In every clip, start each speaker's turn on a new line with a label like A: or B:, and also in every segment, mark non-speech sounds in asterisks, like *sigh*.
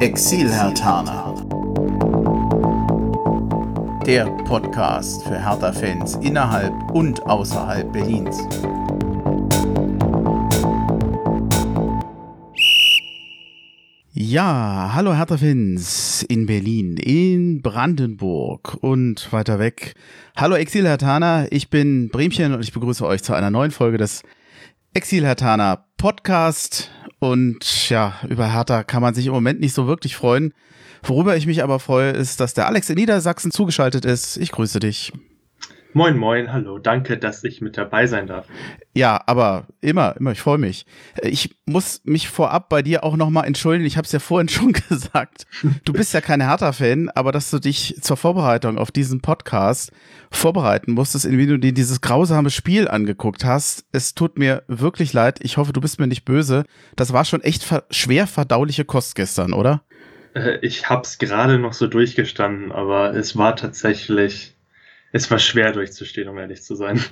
A: Exil-Hertaner. Der Podcast für Hertha-Fans innerhalb und außerhalb Berlins. Ja, hallo Hertha-Fans in Berlin, in Brandenburg und weiter weg. Hallo Exil-Hertaner, ich bin Bremchen und ich begrüße euch zu einer neuen Folge des Exil-Hertaner Podcast. Und ja, über Hertha kann man sich im Moment nicht so wirklich freuen. Worüber ich mich aber freue, ist, dass der Alex in Niedersachsen zugeschaltet ist. Ich grüße dich.
B: Moin, moin, hallo. Danke, dass ich mit dabei sein darf.
A: Ja, aber immer, immer, ich freue mich. Ich muss mich vorab bei dir auch nochmal entschuldigen. Ich habe es ja vorhin *laughs* schon gesagt. Du bist ja kein Hertha-Fan, aber dass du dich zur Vorbereitung auf diesen Podcast vorbereiten musstest, indem du dir dieses grausame Spiel angeguckt hast. Es tut mir wirklich leid. Ich hoffe, du bist mir nicht böse. Das war schon echt schwer verdauliche Kost gestern, oder?
B: Äh, ich hab's gerade noch so durchgestanden, aber es war tatsächlich es war schwer durchzustehen, um ehrlich zu sein.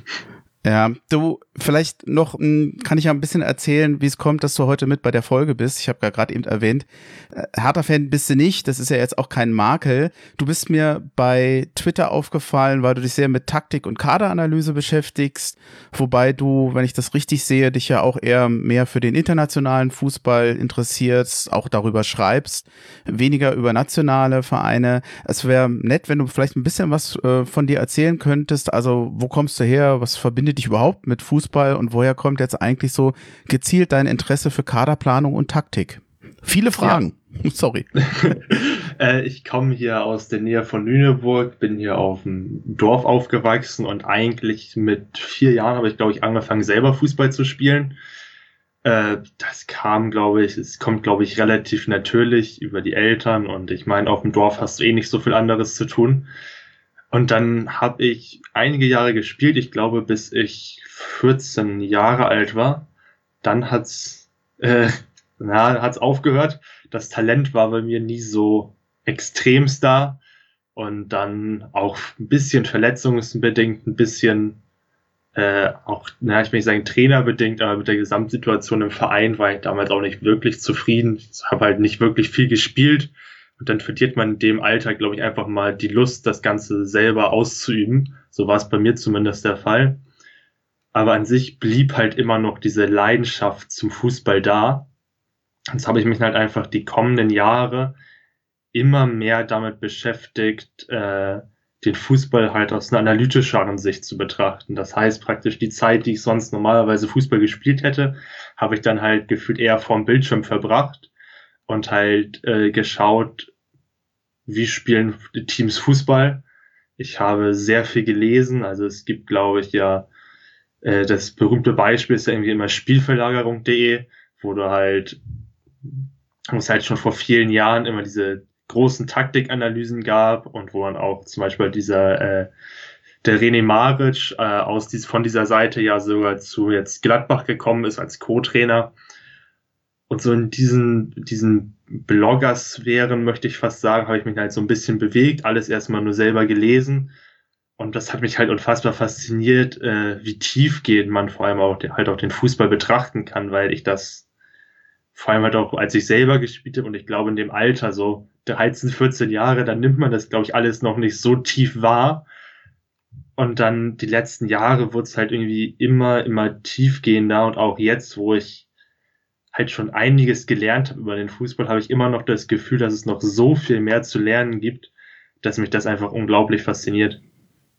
A: Ja, du, vielleicht noch, hm, kann ich ja ein bisschen erzählen, wie es kommt, dass du heute mit bei der Folge bist. Ich habe ja gerade eben erwähnt, äh, Hertha-Fan bist du nicht, das ist ja jetzt auch kein Makel. Du bist mir bei Twitter aufgefallen, weil du dich sehr mit Taktik und Kaderanalyse beschäftigst, wobei du, wenn ich das richtig sehe, dich ja auch eher mehr für den internationalen Fußball interessierst, auch darüber schreibst, weniger über nationale Vereine. Es wäre nett, wenn du vielleicht ein bisschen was äh, von dir erzählen könntest. Also, wo kommst du her? Was verbindet verbindet dich überhaupt mit Fußball und woher kommt jetzt eigentlich so gezielt dein Interesse für Kaderplanung und Taktik? Viele Fragen. Ja. *laughs* Sorry. *laughs*
B: äh, ich komme hier aus der Nähe von Lüneburg, bin hier auf dem Dorf aufgewachsen und eigentlich mit vier Jahren habe ich, glaube ich, angefangen, selber Fußball zu spielen. Äh, das kam, glaube ich, es kommt, glaube ich, relativ natürlich über die Eltern und ich meine, auf dem Dorf hast du eh nicht so viel anderes zu tun. Und dann habe ich einige Jahre gespielt, ich glaube, bis ich 14 Jahre alt war. Dann hat's, *laughs* äh, na, hat's aufgehört. Das Talent war bei mir nie so extremst da. Und dann auch ein bisschen verletzungsbedingt, ein bisschen äh, auch, na, ich will nicht sagen trainerbedingt, aber mit der Gesamtsituation im Verein war ich damals auch nicht wirklich zufrieden. Ich habe halt nicht wirklich viel gespielt und dann verliert man in dem Alter, glaube ich, einfach mal die Lust, das Ganze selber auszuüben. So war es bei mir zumindest der Fall. Aber an sich blieb halt immer noch diese Leidenschaft zum Fußball da. Jetzt habe ich mich halt einfach die kommenden Jahre immer mehr damit beschäftigt, äh, den Fußball halt aus einer analytischeren Sicht zu betrachten. Das heißt praktisch die Zeit, die ich sonst normalerweise Fußball gespielt hätte, habe ich dann halt gefühlt eher vorm Bildschirm verbracht und halt äh, geschaut, wie spielen Teams Fußball. Ich habe sehr viel gelesen, also es gibt, glaube ich, ja, äh, das berühmte Beispiel ist ja irgendwie immer Spielverlagerung.de, wo du halt, wo es halt schon vor vielen Jahren immer diese großen Taktikanalysen gab und wo dann auch zum Beispiel dieser äh, der René Maric äh, aus dies, von dieser Seite ja sogar zu jetzt Gladbach gekommen ist als Co-Trainer und so in diesen, diesen Blogger-Sphären, möchte ich fast sagen, habe ich mich halt so ein bisschen bewegt, alles erstmal nur selber gelesen. Und das hat mich halt unfassbar fasziniert, äh, wie tiefgehend man vor allem auch halt auch den Fußball betrachten kann, weil ich das vor allem halt auch, als ich selber gespielt habe und ich glaube in dem Alter, so 13, 14 Jahre, dann nimmt man das, glaube ich, alles noch nicht so tief wahr. Und dann die letzten Jahre wurde es halt irgendwie immer, immer tiefgehender und auch jetzt, wo ich halt schon einiges gelernt habe über den Fußball, habe ich immer noch das Gefühl, dass es noch so viel mehr zu lernen gibt, dass mich das einfach unglaublich fasziniert.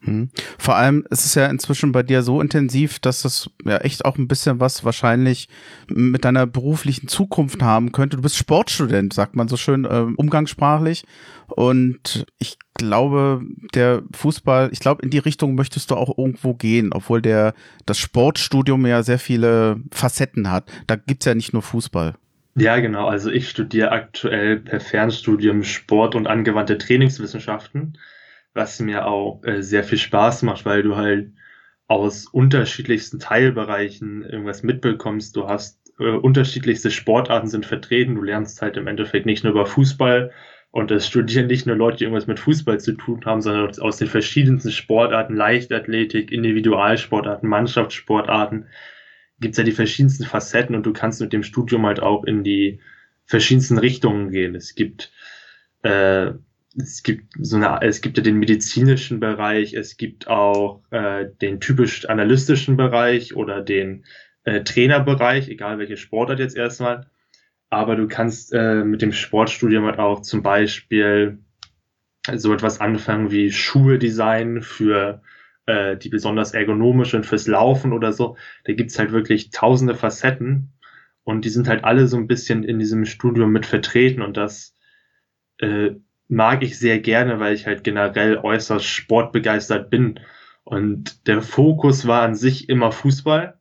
A: Hm. Vor allem ist es ja inzwischen bei dir so intensiv, dass das ja echt auch ein bisschen was wahrscheinlich mit deiner beruflichen Zukunft haben könnte. Du bist Sportstudent, sagt man so schön äh, umgangssprachlich. Und ich glaube, der Fußball, ich glaube, in die Richtung möchtest du auch irgendwo gehen, obwohl der das Sportstudium ja sehr viele Facetten hat. Da gibt's ja nicht nur Fußball.
B: Ja, genau. Also ich studiere aktuell per Fernstudium Sport und angewandte Trainingswissenschaften was mir auch äh, sehr viel Spaß macht, weil du halt aus unterschiedlichsten Teilbereichen irgendwas mitbekommst. Du hast äh, unterschiedlichste Sportarten sind vertreten. Du lernst halt im Endeffekt nicht nur über Fußball und es studieren nicht nur Leute, die irgendwas mit Fußball zu tun haben, sondern aus den verschiedensten Sportarten, Leichtathletik, Individualsportarten, Mannschaftssportarten, gibt's ja die verschiedensten Facetten und du kannst mit dem Studium halt auch in die verschiedensten Richtungen gehen. Es gibt äh, es gibt so eine, es gibt ja den medizinischen Bereich, es gibt auch äh, den typisch analytischen Bereich oder den äh, Trainerbereich, egal welche Sportart jetzt erstmal. Aber du kannst äh, mit dem Sportstudium halt auch zum Beispiel so etwas anfangen wie Schuhe designen für äh, die besonders ergonomisch und fürs Laufen oder so. Da gibt's halt wirklich tausende Facetten und die sind halt alle so ein bisschen in diesem Studium mit vertreten und das äh, mag ich sehr gerne, weil ich halt generell äußerst sportbegeistert bin. Und der Fokus war an sich immer Fußball.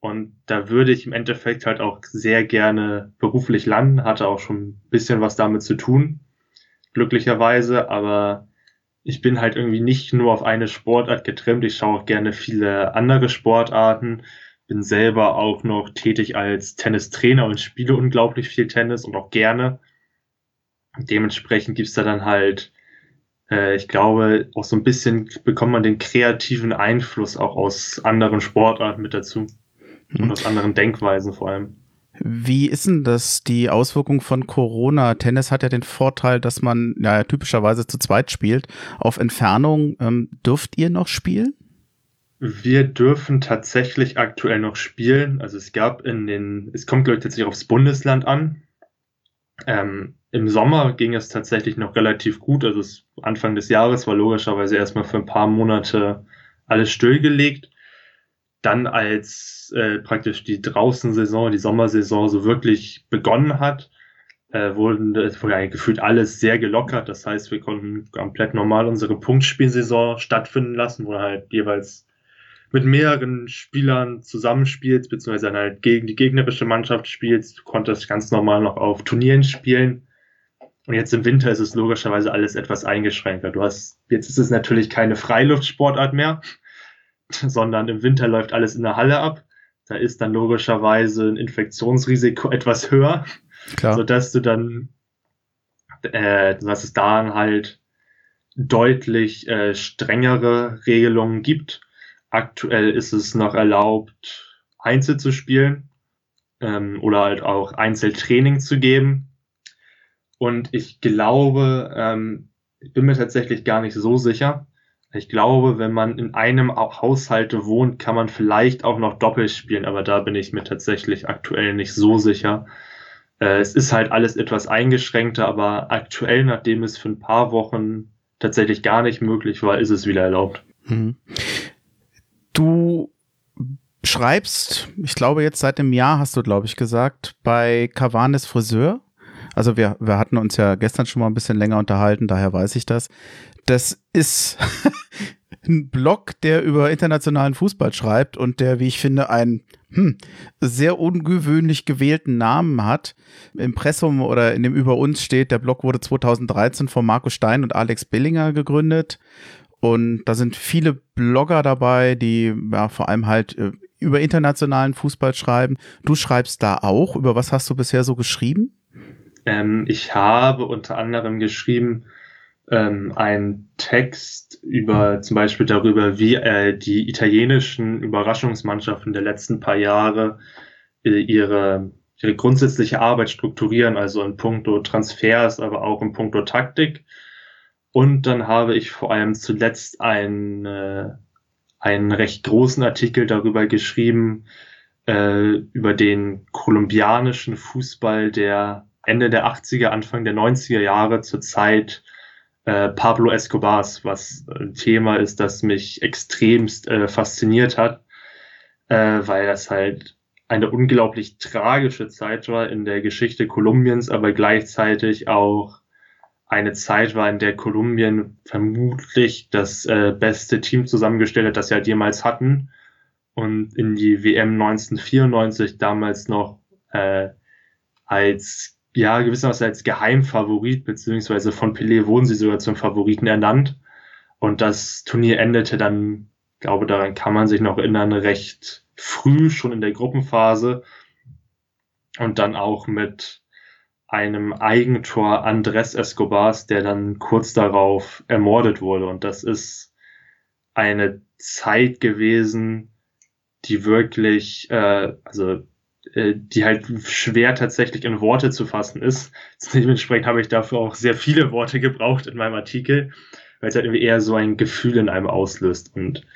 B: Und da würde ich im Endeffekt halt auch sehr gerne beruflich landen, hatte auch schon ein bisschen was damit zu tun, glücklicherweise, aber ich bin halt irgendwie nicht nur auf eine Sportart getrimmt, ich schaue auch gerne viele andere Sportarten, bin selber auch noch tätig als Tennistrainer und spiele unglaublich viel Tennis und auch gerne. Dementsprechend gibt's da dann halt, äh, ich glaube, auch so ein bisschen bekommt man den kreativen Einfluss auch aus anderen Sportarten mit dazu. Mhm. Und aus anderen Denkweisen vor allem.
A: Wie ist denn das, die Auswirkung von Corona? Tennis hat ja den Vorteil, dass man ja typischerweise zu zweit spielt. Auf Entfernung ähm, dürft ihr noch spielen?
B: Wir dürfen tatsächlich aktuell noch spielen. Also es gab in den, es kommt glaube ich tatsächlich aufs Bundesland an. Ähm, Im Sommer ging es tatsächlich noch relativ gut. Also Anfang des Jahres war logischerweise erstmal für ein paar Monate alles stillgelegt. Dann als äh, praktisch die Draußensaison, die Sommersaison so wirklich begonnen hat, äh, wurden, eigentlich gefühlt alles sehr gelockert. Das heißt, wir konnten komplett normal unsere Punktspielsaison stattfinden lassen, wo halt jeweils mit mehreren Spielern zusammenspielst, beziehungsweise dann halt gegen die gegnerische Mannschaft spielst. Du konntest ganz normal noch auf Turnieren spielen. Und jetzt im Winter ist es logischerweise alles etwas eingeschränkter. Du hast, jetzt ist es natürlich keine Freiluftsportart mehr, *laughs* sondern im Winter läuft alles in der Halle ab. Da ist dann logischerweise ein Infektionsrisiko *laughs* etwas höher, Klar. sodass du dann, äh, dass es da halt deutlich äh, strengere Regelungen gibt Aktuell ist es noch erlaubt, Einzel zu spielen ähm, oder halt auch Einzeltraining zu geben. Und ich glaube, ähm, ich bin mir tatsächlich gar nicht so sicher. Ich glaube, wenn man in einem Haushalt wohnt, kann man vielleicht auch noch doppelt spielen, aber da bin ich mir tatsächlich aktuell nicht so sicher. Äh, es ist halt alles etwas eingeschränkter, aber aktuell, nachdem es für ein paar Wochen tatsächlich gar nicht möglich war, ist es wieder erlaubt. Mhm.
A: Du schreibst, ich glaube jetzt seit einem Jahr hast du, glaube ich, gesagt, bei Cavanes Friseur. Also wir, wir hatten uns ja gestern schon mal ein bisschen länger unterhalten, daher weiß ich das. Das ist *laughs* ein Blog, der über internationalen Fußball schreibt und der, wie ich finde, einen hm, sehr ungewöhnlich gewählten Namen hat. Im Pressum oder in dem Über uns steht, der Blog wurde 2013 von Marco Stein und Alex Billinger gegründet. Und da sind viele Blogger dabei, die ja vor allem halt äh, über internationalen Fußball schreiben. Du schreibst da auch. Über was hast du bisher so geschrieben?
B: Ähm, ich habe unter anderem geschrieben ähm, einen Text über zum Beispiel darüber, wie äh, die italienischen Überraschungsmannschaften der letzten paar Jahre äh, ihre, ihre grundsätzliche Arbeit strukturieren, also in puncto Transfers, aber auch in puncto Taktik. Und dann habe ich vor allem zuletzt ein, äh, einen recht großen Artikel darüber geschrieben, äh, über den kolumbianischen Fußball der Ende der 80er, Anfang der 90er Jahre zur Zeit äh, Pablo Escobars, was ein Thema ist, das mich extremst äh, fasziniert hat, äh, weil das halt eine unglaublich tragische Zeit war in der Geschichte Kolumbiens, aber gleichzeitig auch eine Zeit war, in der Kolumbien vermutlich das äh, beste Team zusammengestellt hat, das sie halt jemals hatten. Und in die WM 1994 damals noch äh, als, ja, gewissermaßen als Geheimfavorit, beziehungsweise von Pelé wurden sie sogar zum Favoriten ernannt. Und das Turnier endete dann, glaube daran kann man sich noch erinnern, recht früh, schon in der Gruppenphase. Und dann auch mit einem Eigentor Andres Escobars, der dann kurz darauf ermordet wurde. Und das ist eine Zeit gewesen, die wirklich, äh, also die halt schwer tatsächlich in Worte zu fassen ist. *laughs* Dementsprechend habe ich dafür auch sehr viele Worte gebraucht in meinem Artikel, weil es halt irgendwie eher so ein Gefühl in einem auslöst. Und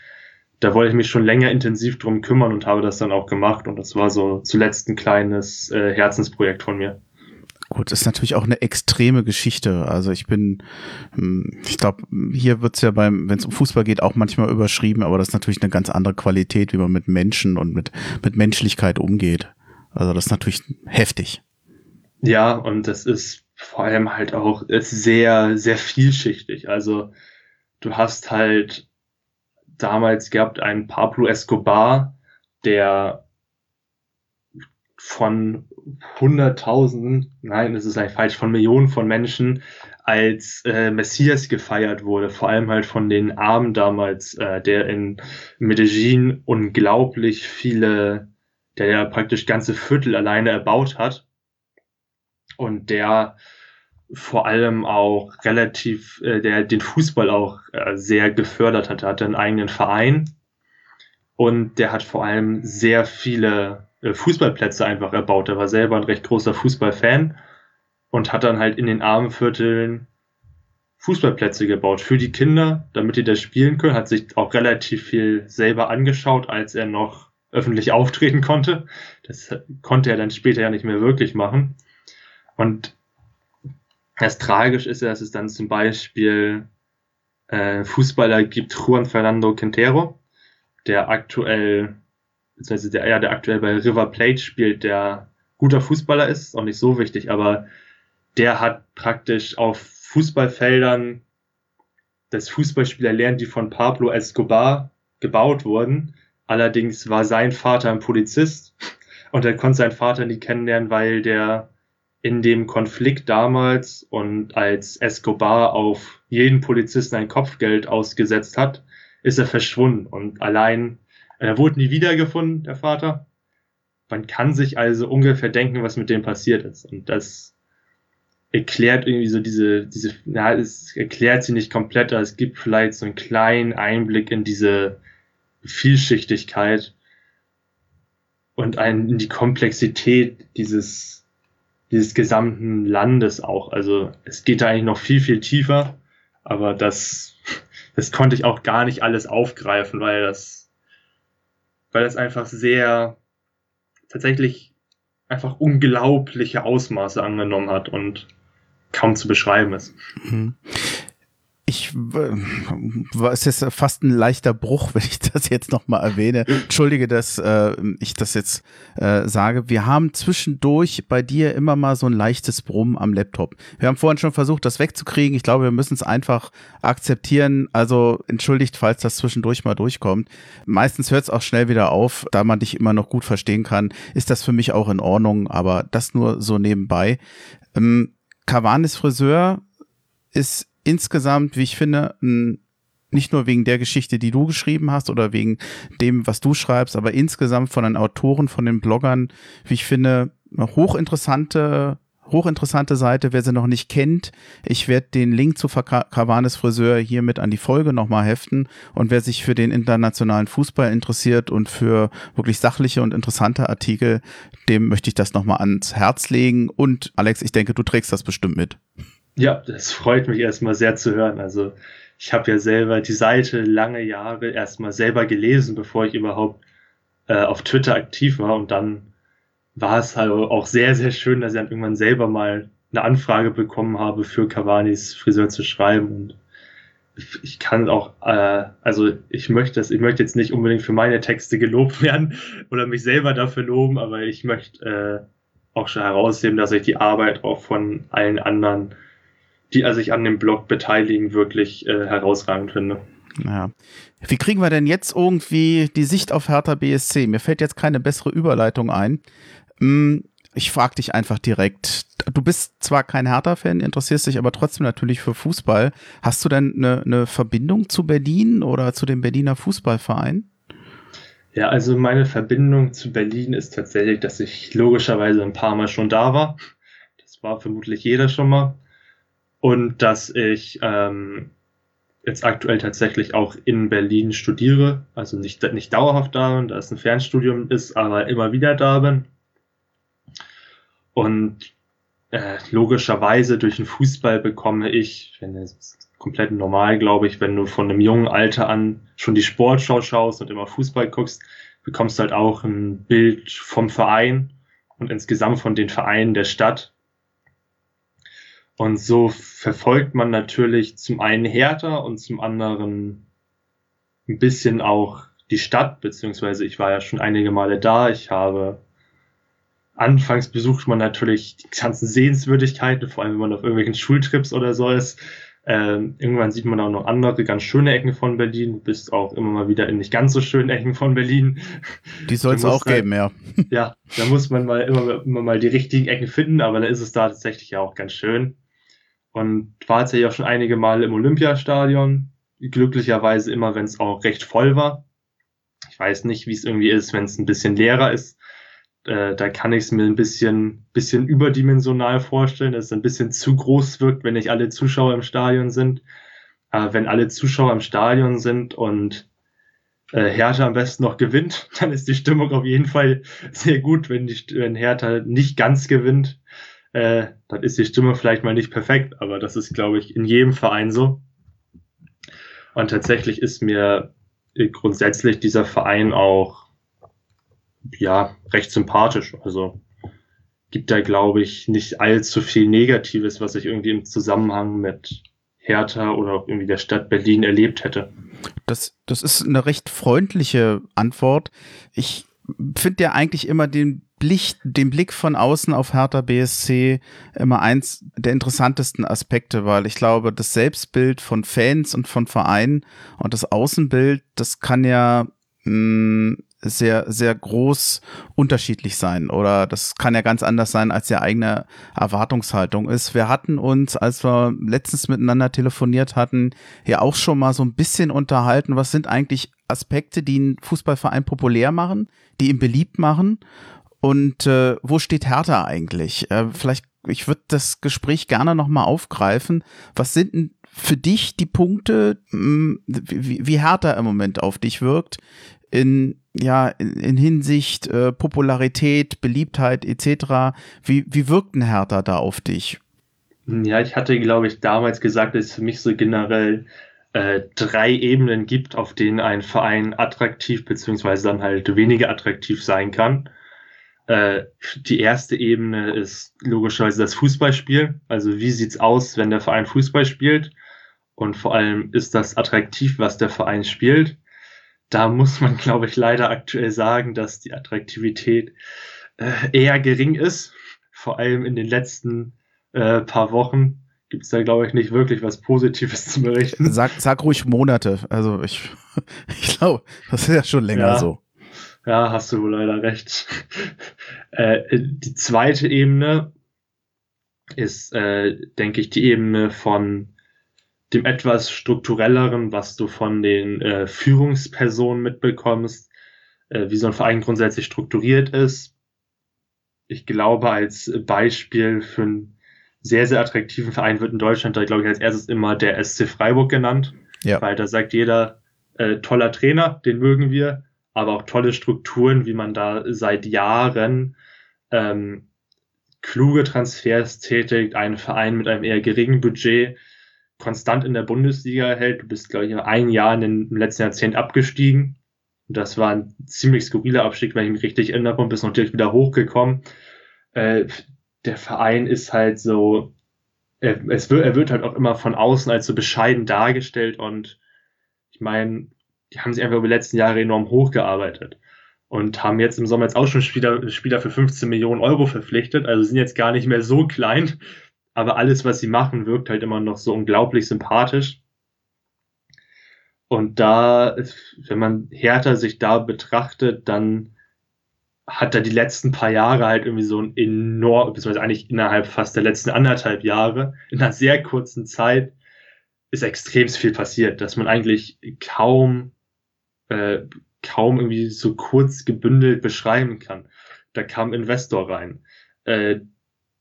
B: da wollte ich mich schon länger intensiv drum kümmern und habe das dann auch gemacht. Und das war so zuletzt ein kleines äh, Herzensprojekt von mir.
A: Gut, ist natürlich auch eine extreme Geschichte. Also ich bin, hm, ich glaube, hier wird's ja beim, wenn es um Fußball geht, auch manchmal überschrieben, aber das ist natürlich eine ganz andere Qualität, wie man mit Menschen und mit, mit Menschlichkeit umgeht. Also das ist natürlich heftig.
B: Ja, und das ist vor allem halt auch sehr, sehr vielschichtig. Also du hast halt damals gehabt einen Pablo Escobar, der von Hunderttausenden, nein, das ist eigentlich falsch, von Millionen von Menschen als äh, Messias gefeiert wurde, vor allem halt von den Armen damals, äh, der in Medellin unglaublich viele, der ja praktisch ganze Viertel alleine erbaut hat und der vor allem auch relativ, äh, der den Fußball auch äh, sehr gefördert hat. Er hatte einen eigenen Verein und der hat vor allem sehr viele äh, Fußballplätze einfach erbaut. Er war selber ein recht großer Fußballfan und hat dann halt in den armen Vierteln Fußballplätze gebaut für die Kinder, damit die das spielen können. Hat sich auch relativ viel selber angeschaut, als er noch öffentlich auftreten konnte. Das konnte er dann später ja nicht mehr wirklich machen. Und das Tragisch ist ja, dass es dann zum Beispiel äh, Fußballer gibt, Juan Fernando Quintero, der aktuell beziehungsweise der, ja, der aktuell bei River Plate spielt, der guter Fußballer ist, auch nicht so wichtig, aber der hat praktisch auf Fußballfeldern das Fußballspieler lernt, die von Pablo Escobar gebaut wurden. Allerdings war sein Vater ein Polizist und er konnte seinen Vater nie kennenlernen, weil der in dem Konflikt damals und als Escobar auf jeden Polizisten ein Kopfgeld ausgesetzt hat, ist er verschwunden und allein er wurde nie wiedergefunden, der Vater. Man kann sich also ungefähr denken, was mit dem passiert ist. Und das erklärt irgendwie so diese, diese, ja, es erklärt sie nicht komplett, aber es gibt vielleicht so einen kleinen Einblick in diese Vielschichtigkeit und ein, in die Komplexität dieses, dieses gesamten Landes auch. Also es geht da eigentlich noch viel, viel tiefer, aber das, das konnte ich auch gar nicht alles aufgreifen, weil das weil es einfach sehr tatsächlich einfach unglaubliche Ausmaße angenommen hat und kaum zu beschreiben ist. Mhm
A: ich war es ist fast ein leichter Bruch, *laughs* wenn ich das jetzt nochmal erwähne. Entschuldige, dass äh, ich das jetzt äh, sage. Wir haben zwischendurch bei dir immer mal so ein leichtes Brummen am Laptop. Wir haben vorhin schon versucht, das wegzukriegen. Ich glaube, wir müssen es einfach akzeptieren. Also entschuldigt, falls das zwischendurch mal durchkommt. Meistens hört es auch schnell wieder auf, da man dich immer noch gut verstehen kann. Ist das für mich auch in Ordnung, aber das nur so nebenbei. Ähm, Cavanis Friseur ist insgesamt, wie ich finde, ein nicht nur wegen der Geschichte, die du geschrieben hast oder wegen dem, was du schreibst, aber insgesamt von den Autoren, von den Bloggern, wie ich finde, hochinteressante, hochinteressante Seite. Wer sie noch nicht kennt, ich werde den Link zu Cavanes Friseur hiermit an die Folge nochmal heften. Und wer sich für den internationalen Fußball interessiert und für wirklich sachliche und interessante Artikel, dem möchte ich das nochmal ans Herz legen. Und Alex, ich denke, du trägst das bestimmt mit.
B: Ja, das freut mich erstmal sehr zu hören. Also ich habe ja selber die Seite lange Jahre erstmal selber gelesen, bevor ich überhaupt äh, auf Twitter aktiv war. Und dann war es halt auch sehr, sehr schön, dass ich dann irgendwann selber mal eine Anfrage bekommen habe, für Cavanis Friseur zu schreiben. Und ich kann auch, äh, also ich möchte das, ich möchte jetzt nicht unbedingt für meine Texte gelobt werden *laughs* oder mich selber dafür loben, aber ich möchte äh, auch schon herausheben, dass ich die Arbeit auch von allen anderen die sich an dem Blog beteiligen, wirklich äh, herausragend finde.
A: Ja. Wie kriegen wir denn jetzt irgendwie die Sicht auf Hertha BSC? Mir fällt jetzt keine bessere Überleitung ein. Hm, ich frage dich einfach direkt. Du bist zwar kein Hertha-Fan, interessierst dich aber trotzdem natürlich für Fußball. Hast du denn eine, eine Verbindung zu Berlin oder zu dem Berliner Fußballverein?
B: Ja, also meine Verbindung zu Berlin ist tatsächlich, dass ich logischerweise ein paar Mal schon da war. Das war vermutlich jeder schon mal und dass ich ähm, jetzt aktuell tatsächlich auch in Berlin studiere, also nicht, nicht dauerhaft da bin, da es ein Fernstudium ist, aber immer wieder da bin. Und äh, logischerweise durch den Fußball bekomme ich, wenn es komplett normal, glaube ich, wenn du von einem jungen Alter an schon die Sportschau schaust und immer Fußball guckst, bekommst du halt auch ein Bild vom Verein und insgesamt von den Vereinen der Stadt. Und so verfolgt man natürlich zum einen Hertha und zum anderen ein bisschen auch die Stadt, beziehungsweise ich war ja schon einige Male da. Ich habe anfangs besucht man natürlich die ganzen Sehenswürdigkeiten, vor allem wenn man auf irgendwelchen Schultrips oder so ist. Ähm, irgendwann sieht man auch noch andere ganz schöne Ecken von Berlin. Du bist auch immer mal wieder in nicht ganz so schönen Ecken von Berlin.
A: Die soll es auch halt, geben, ja.
B: Ja, da muss man mal immer, immer mal die richtigen Ecken finden, aber dann ist es da tatsächlich ja auch ganz schön. Und war tatsächlich auch schon einige Male im Olympiastadion. Glücklicherweise immer, wenn es auch recht voll war. Ich weiß nicht, wie es irgendwie ist, wenn es ein bisschen leerer ist äh, da kann ich es mir ein bisschen, bisschen überdimensional vorstellen, dass es ein bisschen zu groß wirkt, wenn nicht alle Zuschauer im Stadion sind. Äh, wenn alle Zuschauer im Stadion sind und äh, Hertha am besten noch gewinnt, *laughs* dann ist die Stimmung auf jeden Fall sehr gut. Wenn, die, wenn Hertha nicht ganz gewinnt, äh, dann ist die Stimmung vielleicht mal nicht perfekt, aber das ist, glaube ich, in jedem Verein so. Und tatsächlich ist mir grundsätzlich dieser Verein auch ja, recht sympathisch. Also gibt da, glaube ich, nicht allzu viel Negatives, was ich irgendwie im Zusammenhang mit Hertha oder auch irgendwie der Stadt Berlin erlebt hätte.
A: Das, das ist eine recht freundliche Antwort. Ich finde ja eigentlich immer den Blick, den Blick von außen auf Hertha BSC immer eins der interessantesten Aspekte, weil ich glaube, das Selbstbild von Fans und von Vereinen und das Außenbild, das kann ja mh, mm, sehr, sehr groß unterschiedlich sein oder das kann ja ganz anders sein, als die eigene Erwartungshaltung ist. Wir hatten uns, als wir letztens miteinander telefoniert hatten, ja auch schon mal so ein bisschen unterhalten, was sind eigentlich Aspekte, die einen Fußballverein populär machen, die ihn beliebt machen und äh, wo steht Hertha eigentlich? Äh, vielleicht, ich würde das Gespräch gerne nochmal aufgreifen. Was sind denn für dich die Punkte, mh, wie, wie Hertha im Moment auf dich wirkt, in ja in, in Hinsicht äh, Popularität, Beliebtheit etc. Wie wie wirkt ein Hertha da auf dich?
B: Ja, ich hatte glaube ich damals gesagt, dass es für mich so generell äh, drei Ebenen gibt, auf denen ein Verein attraktiv beziehungsweise dann halt weniger attraktiv sein kann. Äh, die erste Ebene ist logischerweise das Fußballspiel. Also wie sieht's aus, wenn der Verein Fußball spielt? Und vor allem ist das attraktiv, was der Verein spielt da muss man, *laughs* glaube ich, leider aktuell sagen, dass die Attraktivität äh, eher gering ist. Vor allem in den letzten äh, paar Wochen gibt es da, glaube ich, nicht wirklich was Positives zu berichten.
A: Sag, sag ruhig Monate. Also ich, *laughs* ich glaube, das ist ja schon länger
B: ja.
A: so.
B: Ja, hast du wohl leider recht. *laughs* äh, die zweite Ebene ist, äh, denke ich, die Ebene von dem etwas strukturelleren, was du von den äh, Führungspersonen mitbekommst, äh, wie so ein Verein grundsätzlich strukturiert ist. Ich glaube, als Beispiel für einen sehr, sehr attraktiven Verein wird in Deutschland da, glaube ich, als erstes immer der SC Freiburg genannt. Ja. Weil da sagt jeder, äh, toller Trainer, den mögen wir, aber auch tolle Strukturen, wie man da seit Jahren ähm, kluge Transfers tätigt, einen Verein mit einem eher geringen Budget konstant in der Bundesliga hält. Du bist, glaube ich, ein Jahr in den, im letzten Jahrzehnt abgestiegen. Und das war ein ziemlich skurriler Abstieg, wenn ich mich richtig erinnere, und bist direkt wieder hochgekommen. Äh, der Verein ist halt so, er, es wird, er wird halt auch immer von außen als so bescheiden dargestellt und ich meine, die haben sich einfach über die letzten Jahre enorm hochgearbeitet und haben jetzt im Sommer jetzt auch schon Spieler, Spieler für 15 Millionen Euro verpflichtet, also sind jetzt gar nicht mehr so klein aber alles, was sie machen, wirkt halt immer noch so unglaublich sympathisch. Und da, wenn man härter sich da betrachtet, dann hat er die letzten paar Jahre halt irgendwie so ein enorm, beziehungsweise eigentlich innerhalb fast der letzten anderthalb Jahre, in einer sehr kurzen Zeit, ist extrem viel passiert, dass man eigentlich kaum, äh, kaum irgendwie so kurz gebündelt beschreiben kann. Da kam Investor rein. Äh,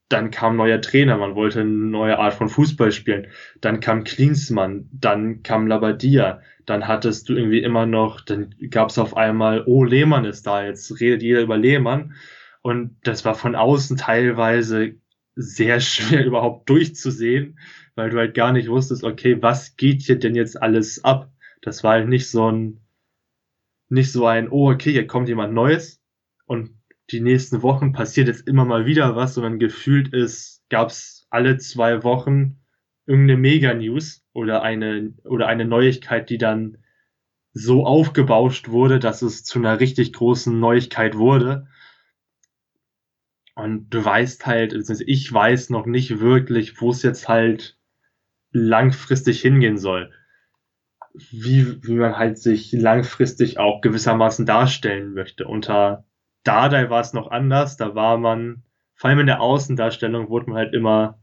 B: dann kam neuer Trainer, man wollte eine neue Art von Fußball spielen. Dann kam Klinsmann, dann kam Labadia, dann hattest du irgendwie immer noch, dann gab es auf einmal, oh, Lehmann ist da, jetzt redet jeder über Lehmann. Und das war von außen teilweise sehr *laughs* schwer überhaupt durchzusehen, weil du halt gar nicht wusstest, okay, was geht hier denn jetzt alles ab? Das war halt nicht so ein, nicht so ein, oh, okay, hier kommt jemand Neues und die nächsten Wochen passiert jetzt immer mal wieder was, sondern gefühlt ist, gab's alle zwei Wochen irgendeine Mega-News oder eine, oder eine Neuigkeit, die dann so aufgebauscht wurde, dass es zu einer richtig großen Neuigkeit wurde. Und du weißt halt, ich weiß noch nicht wirklich, wo es jetzt halt langfristig hingehen soll. Wie, wie man halt sich langfristig auch gewissermaßen darstellen möchte. Unter Dardai war es noch anders, da war man, vor allem in der Außendarstellung wurde man halt immer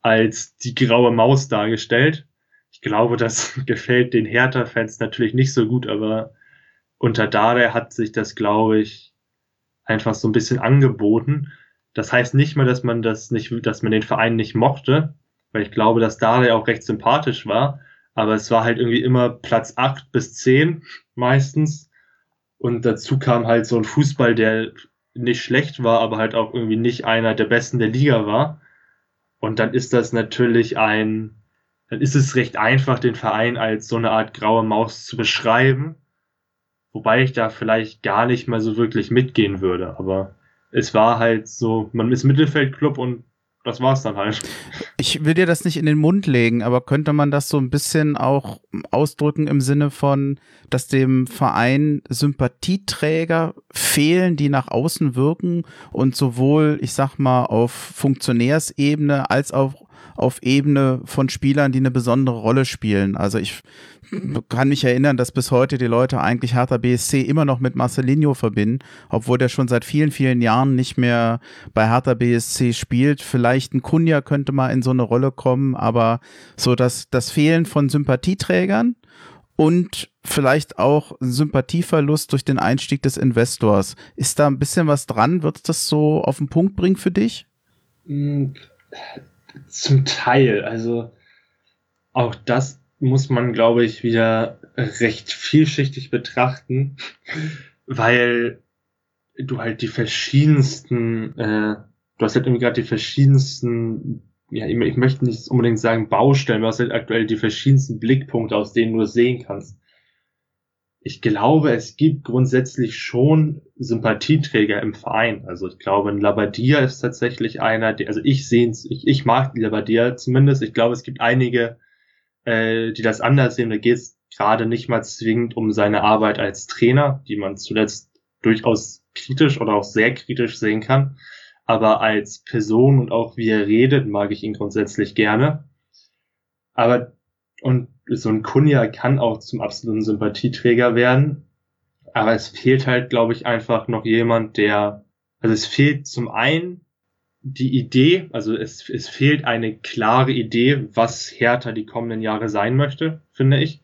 B: als die graue Maus dargestellt. Ich glaube, das *laughs* gefällt den Hertha-Fans natürlich nicht so gut, aber unter Dardai hat sich das, glaube ich, einfach so ein bisschen angeboten. Das heißt nicht mal, dass man das nicht, dass man den Verein nicht mochte, weil ich glaube, dass Dardai auch recht sympathisch war, aber es war halt irgendwie immer Platz acht bis zehn meistens. Und dazu kam halt so ein Fußball, der nicht schlecht war, aber halt auch irgendwie nicht einer der besten der Liga war. Und dann ist das natürlich ein, dann ist es recht einfach, den Verein als so eine Art graue Maus zu beschreiben. Wobei ich da vielleicht gar nicht mal so wirklich mitgehen würde. Aber es war halt so, man ist Mittelfeldclub und das war's dann halt.
A: Ich will dir das nicht in den Mund legen, aber könnte man das so ein bisschen auch ausdrücken im Sinne von, dass dem Verein Sympathieträger fehlen, die nach außen wirken und sowohl, ich sag mal, auf Funktionärsebene als auch auf Ebene von Spielern, die eine besondere Rolle spielen. Also ich kann mich erinnern, dass bis heute die Leute eigentlich Hertha BSC immer noch mit Marcelinho verbinden, obwohl der schon seit vielen, vielen Jahren nicht mehr bei Hertha BSC spielt. Vielleicht ein Kunja könnte mal in so eine Rolle kommen, aber so dass das Fehlen von Sympathieträgern und vielleicht auch Sympathieverlust durch den Einstieg des Investors. Ist da ein bisschen was dran? Wird das so auf den Punkt bringen für dich?
B: Hm, zum Teil. Also auch das muss man, glaube ich, wieder recht vielschichtig betrachten, weil du halt die verschiedensten, äh, du hast halt irgendwie gerade die verschiedensten, ja, ich möchte nicht unbedingt sagen Baustellen, du hast halt aktuell die verschiedensten Blickpunkte, aus denen du es sehen kannst. Ich glaube, es gibt grundsätzlich schon Sympathieträger im Verein. Also ich glaube, ein Labadia ist tatsächlich einer, der, also ich sehe ich, ich mag Labadia zumindest. Ich glaube, es gibt einige, äh, die das anders sehen. Da geht es gerade nicht mal zwingend um seine Arbeit als Trainer, die man zuletzt durchaus kritisch oder auch sehr kritisch sehen kann. Aber als Person und auch wie er redet, mag ich ihn grundsätzlich gerne. Aber und so ein Kunja kann auch zum absoluten Sympathieträger werden. Aber es fehlt halt, glaube ich, einfach noch jemand, der, also es fehlt zum einen die Idee, also es, es fehlt eine klare Idee, was Hertha die kommenden Jahre sein möchte, finde ich.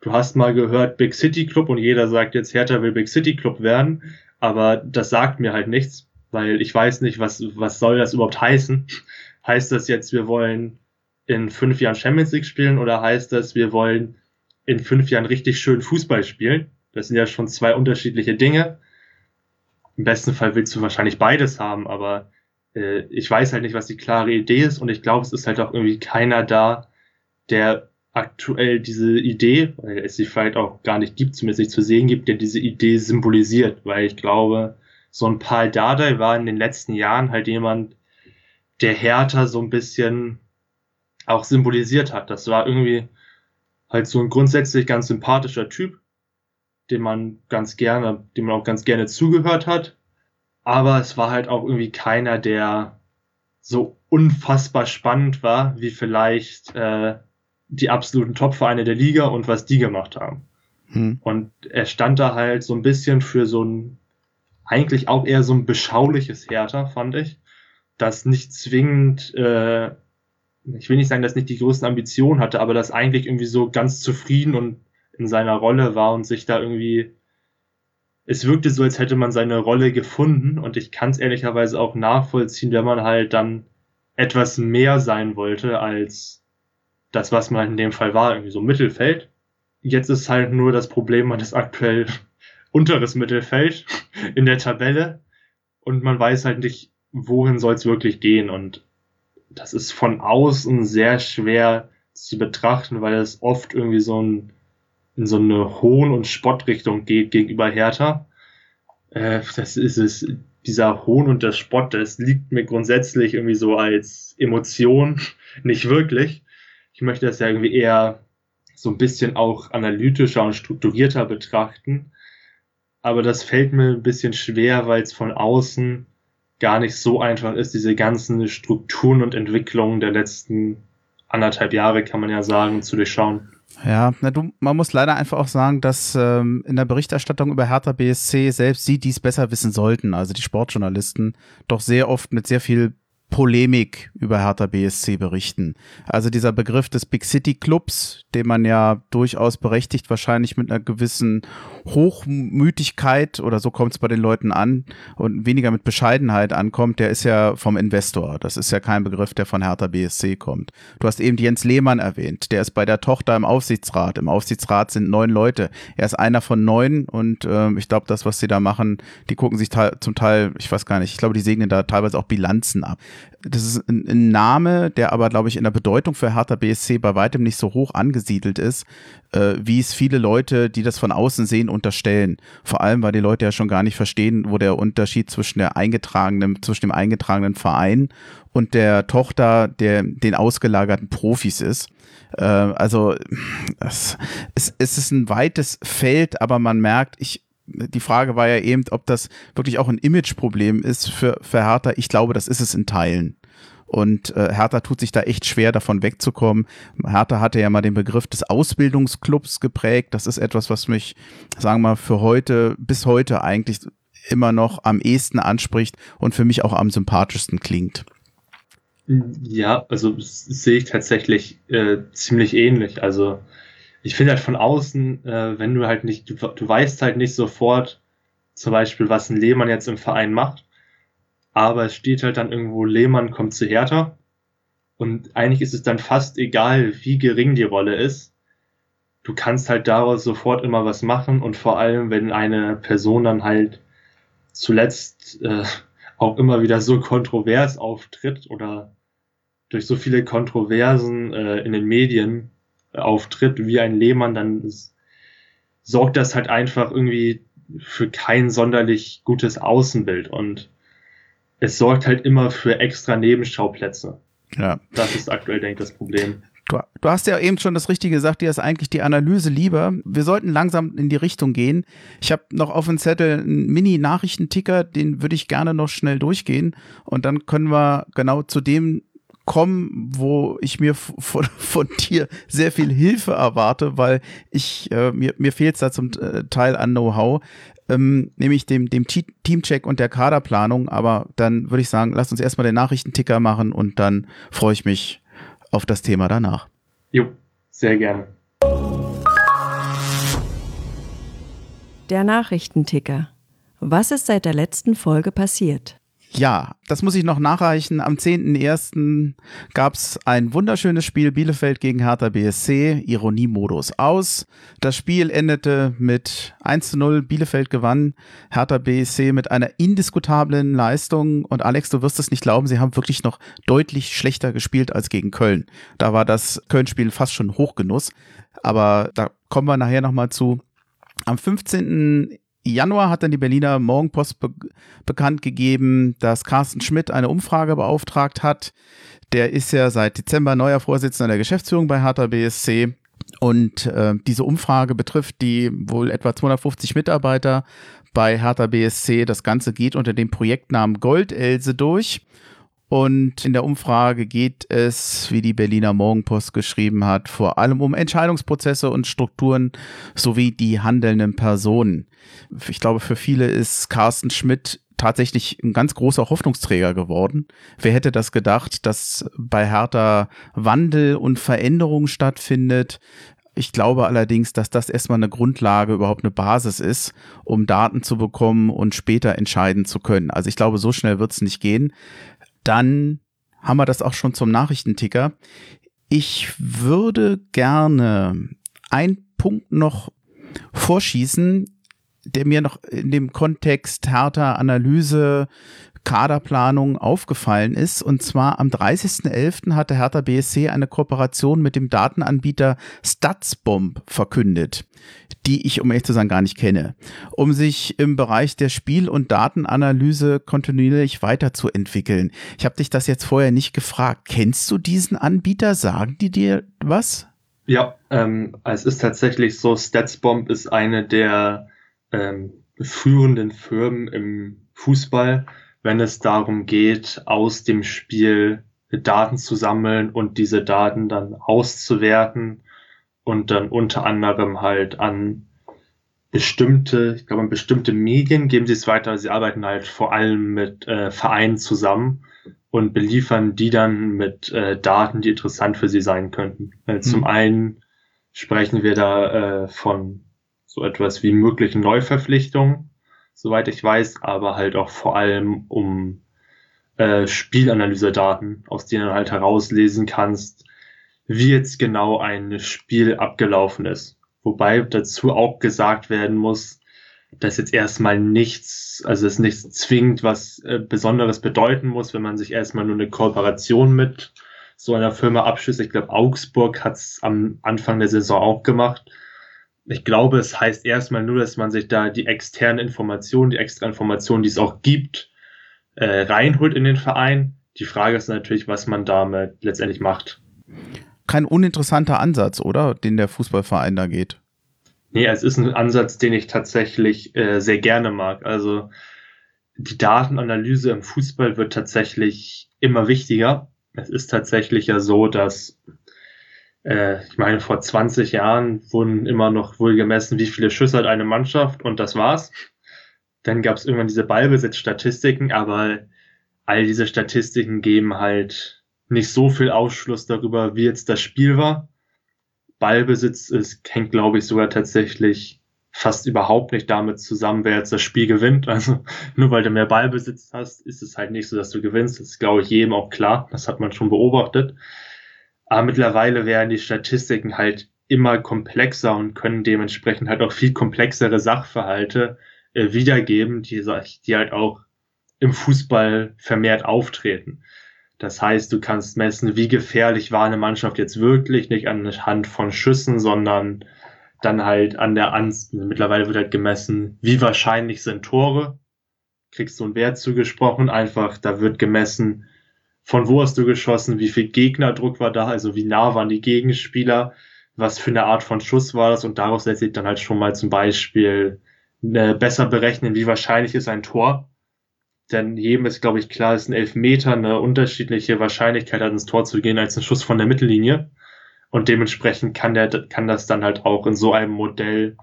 B: Du hast mal gehört Big City Club und jeder sagt jetzt, Hertha will Big City Club werden, aber das sagt mir halt nichts, weil ich weiß nicht, was, was soll das überhaupt heißen. *laughs* Heißt das jetzt, wir wollen in fünf Jahren Champions League spielen oder heißt das, wir wollen in fünf Jahren richtig schön Fußball spielen? Das sind ja schon zwei unterschiedliche Dinge. Im besten Fall willst du wahrscheinlich beides haben, aber äh, ich weiß halt nicht, was die klare Idee ist und ich glaube, es ist halt auch irgendwie keiner da, der aktuell diese Idee, weil es sie vielleicht auch gar nicht gibt, zumindest nicht zu sehen gibt, der diese Idee symbolisiert, weil ich glaube, so ein Paul Dardai war in den letzten Jahren halt jemand, der Hertha so ein bisschen auch symbolisiert hat. Das war irgendwie halt so ein grundsätzlich ganz sympathischer Typ, dem man ganz gerne, dem man auch ganz gerne zugehört hat, aber es war halt auch irgendwie keiner, der so unfassbar spannend war, wie vielleicht äh, die absoluten Top-Vereine der Liga und was die gemacht haben. Hm. Und er stand da halt so ein bisschen für so ein, eigentlich auch eher so ein beschauliches Hertha, fand ich, das nicht zwingend, äh, ich will nicht sagen, dass nicht die größten Ambitionen hatte, aber das eigentlich irgendwie so ganz zufrieden und in seiner Rolle war und sich da irgendwie es wirkte so, als hätte man seine Rolle gefunden und ich kann es ehrlicherweise auch nachvollziehen, wenn man halt dann etwas mehr sein wollte als das, was man in dem Fall war, irgendwie so Mittelfeld. Jetzt ist halt nur das Problem, man ist aktuell *laughs* unteres Mittelfeld in der Tabelle und man weiß halt nicht, wohin soll es wirklich gehen. Und das ist von außen sehr schwer zu betrachten, weil es oft irgendwie so ein, in so eine Hohn- und Spottrichtung geht gegenüber Hertha. Äh, das ist es, dieser Hohn und der Spott, das liegt mir grundsätzlich irgendwie so als Emotion *laughs* nicht wirklich. Ich möchte das ja irgendwie eher so ein bisschen auch analytischer und strukturierter betrachten. Aber das fällt mir ein bisschen schwer, weil es von außen gar nicht so einfach ist, diese ganzen Strukturen und Entwicklungen der letzten anderthalb Jahre, kann man ja sagen, zu durchschauen.
A: Ja, na du, man muss leider einfach auch sagen, dass ähm, in der Berichterstattung über Hertha BSC selbst sie dies besser wissen sollten, also die Sportjournalisten, doch sehr oft mit sehr viel Polemik über Hertha BSC berichten. Also dieser Begriff des Big City Clubs, den man ja durchaus berechtigt wahrscheinlich mit einer gewissen Hochmütigkeit oder so kommt es bei den Leuten an und weniger mit Bescheidenheit ankommt, der ist ja vom Investor. Das ist ja kein Begriff, der von Hertha BSC kommt. Du hast eben Jens Lehmann erwähnt, der ist bei der Tochter im Aufsichtsrat. Im Aufsichtsrat sind neun Leute. Er ist einer von neun und äh, ich glaube, das, was sie da machen, die gucken sich zum Teil, ich weiß gar nicht, ich glaube, die segnen da teilweise auch Bilanzen ab das ist ein, ein, Name, der aber, glaube ich, in der Bedeutung für Hertha BSC bei weitem nicht so hoch angesiedelt ist, äh, wie es viele Leute, die das von außen sehen, unterstellen. Vor allem, weil die Leute ja schon gar nicht verstehen, wo der Unterschied zwischen der eingetragenen, zwischen dem eingetragenen Verein und der Tochter der den ausgelagerten Profis ist. Äh, also es, es, es ist ein weites Feld, aber man merkt, ich die Frage war ja eben, ob das wirklich auch ein Imageproblem ist für, für Hertha. Ich glaube, das ist es in Teilen. Und äh, Hertha tut sich da echt schwer, davon wegzukommen. Hertha hatte ja mal den Begriff des Ausbildungsclubs geprägt. Das ist etwas, was mich, sagen wir mal, für heute, bis heute eigentlich immer noch am ehesten anspricht und für mich auch am sympathischsten klingt.
B: Ja, also sehe ich tatsächlich äh, ziemlich ähnlich. Also ich finde halt von außen, äh, wenn du halt nicht, du, du weißt halt nicht sofort, zum Beispiel, was ein Lehmann jetzt im Verein macht, aber es steht halt dann irgendwo, Lehmann kommt zu Hertha und eigentlich ist es dann fast egal, wie gering die Rolle ist. Du kannst halt daraus sofort immer was machen und vor allem, wenn eine Person dann halt zuletzt äh, auch immer wieder so kontrovers auftritt oder durch so viele Kontroversen äh, in den Medien, auftritt wie ein Lehmann, dann sorgt das halt einfach irgendwie für kein sonderlich gutes Außenbild und es sorgt halt immer für extra Nebenschauplätze. Ja. Das ist aktuell, denke ich, das Problem.
A: Du, du, hast ja eben schon das Richtige gesagt, dir ist eigentlich die Analyse lieber. Wir sollten langsam in die Richtung gehen. Ich habe noch auf dem Zettel einen Mini-Nachrichtenticker, den würde ich gerne noch schnell durchgehen. Und dann können wir genau zu dem kommen, wo ich mir von, von dir sehr viel Hilfe erwarte, weil ich äh, mir, mir fehlt es da zum äh, Teil an Know-how, ähm, nämlich dem, dem Teamcheck und der Kaderplanung. Aber dann würde ich sagen, lass uns erstmal den Nachrichtenticker machen und dann freue ich mich auf das Thema danach.
B: Jo, sehr gerne.
C: Der Nachrichtenticker. Was ist seit der letzten Folge passiert?
A: Ja, das muss ich noch nachreichen. Am 10.01. gab es ein wunderschönes Spiel Bielefeld gegen Hertha BSC. Ironiemodus aus. Das Spiel endete mit 1 zu 0. Bielefeld gewann. Hertha BSC mit einer indiskutablen Leistung. Und Alex, du wirst es nicht glauben, sie haben wirklich noch deutlich schlechter gespielt als gegen Köln. Da war das Köln-Spiel fast schon Hochgenuss. Aber da kommen wir nachher nochmal zu. Am 15. Januar hat dann die Berliner Morgenpost be bekannt gegeben, dass Carsten Schmidt eine Umfrage beauftragt hat. Der ist ja seit Dezember neuer Vorsitzender der Geschäftsführung bei Hertha BSC. Und äh, diese Umfrage betrifft die wohl etwa 250 Mitarbeiter bei Hertha BSC. Das Ganze geht unter dem Projektnamen Goldelse durch. Und in der Umfrage geht es, wie die Berliner Morgenpost geschrieben hat, vor allem um Entscheidungsprozesse und Strukturen sowie die handelnden Personen. Ich glaube, für viele ist Carsten Schmidt tatsächlich ein ganz großer Hoffnungsträger geworden. Wer hätte das gedacht, dass bei Hertha Wandel und Veränderung stattfindet? Ich glaube allerdings, dass das erstmal eine Grundlage, überhaupt eine Basis ist, um Daten zu bekommen und später entscheiden zu können. Also ich glaube, so schnell wird es nicht gehen dann haben wir das auch schon zum Nachrichtenticker. Ich würde gerne einen Punkt noch vorschießen. der mir noch in dem Kontext härter Analyse, Kaderplanung aufgefallen ist. Und zwar am 30.11. hatte Hertha BSC eine Kooperation mit dem Datenanbieter Statsbomb verkündet, die ich, um ehrlich zu sagen, gar nicht kenne, um sich im Bereich der Spiel- und Datenanalyse kontinuierlich weiterzuentwickeln. Ich habe dich das jetzt vorher nicht gefragt. Kennst du diesen Anbieter? Sagen die dir was?
B: Ja, ähm, es ist tatsächlich so, Statsbomb ist eine der ähm, führenden Firmen im Fußball wenn es darum geht, aus dem Spiel Daten zu sammeln und diese Daten dann auszuwerten und dann unter anderem halt an bestimmte, ich glaube, an bestimmte Medien geben sie es weiter. Sie arbeiten halt vor allem mit äh, Vereinen zusammen und beliefern die dann mit äh, Daten, die interessant für sie sein könnten. Äh, mhm. Zum einen sprechen wir da äh, von so etwas wie möglichen Neuverpflichtungen soweit ich weiß, aber halt auch vor allem um äh, Spielanalyse-Daten, aus denen du halt herauslesen kannst, wie jetzt genau ein Spiel abgelaufen ist. Wobei dazu auch gesagt werden muss, dass jetzt erstmal nichts, also es nichts zwingend was äh, Besonderes bedeuten muss, wenn man sich erstmal nur eine Kooperation mit so einer Firma abschließt. Ich glaube, Augsburg hat es am Anfang der Saison auch gemacht ich glaube, es heißt erstmal nur, dass man sich da die externen Informationen, die extra Informationen, die es auch gibt, äh, reinholt in den Verein. Die Frage ist natürlich, was man damit letztendlich macht.
A: Kein uninteressanter Ansatz, oder? Den der Fußballverein da geht.
B: Nee, es ist ein Ansatz, den ich tatsächlich äh, sehr gerne mag. Also die Datenanalyse im Fußball wird tatsächlich immer wichtiger. Es ist tatsächlich ja so, dass äh, ich meine, vor 20 Jahren wurden immer noch wohl gemessen, wie viele Schüsse hat eine Mannschaft und das war's. Dann gab es irgendwann diese Ballbesitzstatistiken, aber all diese Statistiken geben halt nicht so viel Ausschluss darüber, wie jetzt das Spiel war. Ballbesitz ist, hängt, glaube ich, sogar tatsächlich fast überhaupt nicht damit zusammen, wer jetzt das Spiel gewinnt. Also *laughs* nur weil du mehr Ballbesitz hast, ist es halt nicht so, dass du gewinnst. Das ist, glaube ich, jedem auch klar. Das hat man schon beobachtet. Aber mittlerweile werden die Statistiken halt immer komplexer und können dementsprechend halt auch viel komplexere Sachverhalte äh, wiedergeben, die, die halt auch im Fußball vermehrt auftreten. Das heißt, du kannst messen, wie gefährlich war eine Mannschaft jetzt wirklich, nicht anhand von Schüssen, sondern dann halt an der Anzahl. Mittlerweile wird halt gemessen, wie wahrscheinlich sind Tore. Kriegst du einen Wert zugesprochen, einfach, da wird gemessen, von wo hast du geschossen, wie viel Gegnerdruck war da, also wie nah waren die Gegenspieler, was für eine Art von Schuss war das und daraus lässt sich dann halt schon mal zum Beispiel äh, besser berechnen, wie wahrscheinlich ist ein Tor. Denn jedem ist, glaube ich, klar, dass ein Elfmeter eine unterschiedliche Wahrscheinlichkeit hat, ins Tor zu gehen, als ein Schuss von der Mittellinie. Und dementsprechend kann, der, kann das dann halt auch in so einem Modell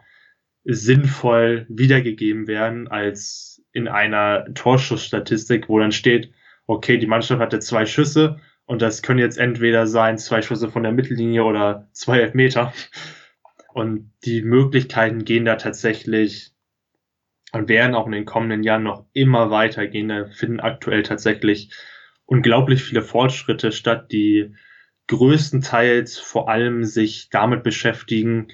B: sinnvoll wiedergegeben werden, als in einer Torschussstatistik, wo dann steht, okay, die Mannschaft hatte zwei Schüsse und das können jetzt entweder sein zwei Schüsse von der Mittellinie oder zwei Elfmeter. Und die Möglichkeiten gehen da tatsächlich und werden auch in den kommenden Jahren noch immer weitergehen. Da finden aktuell tatsächlich unglaublich viele Fortschritte statt, die größtenteils vor allem sich damit beschäftigen,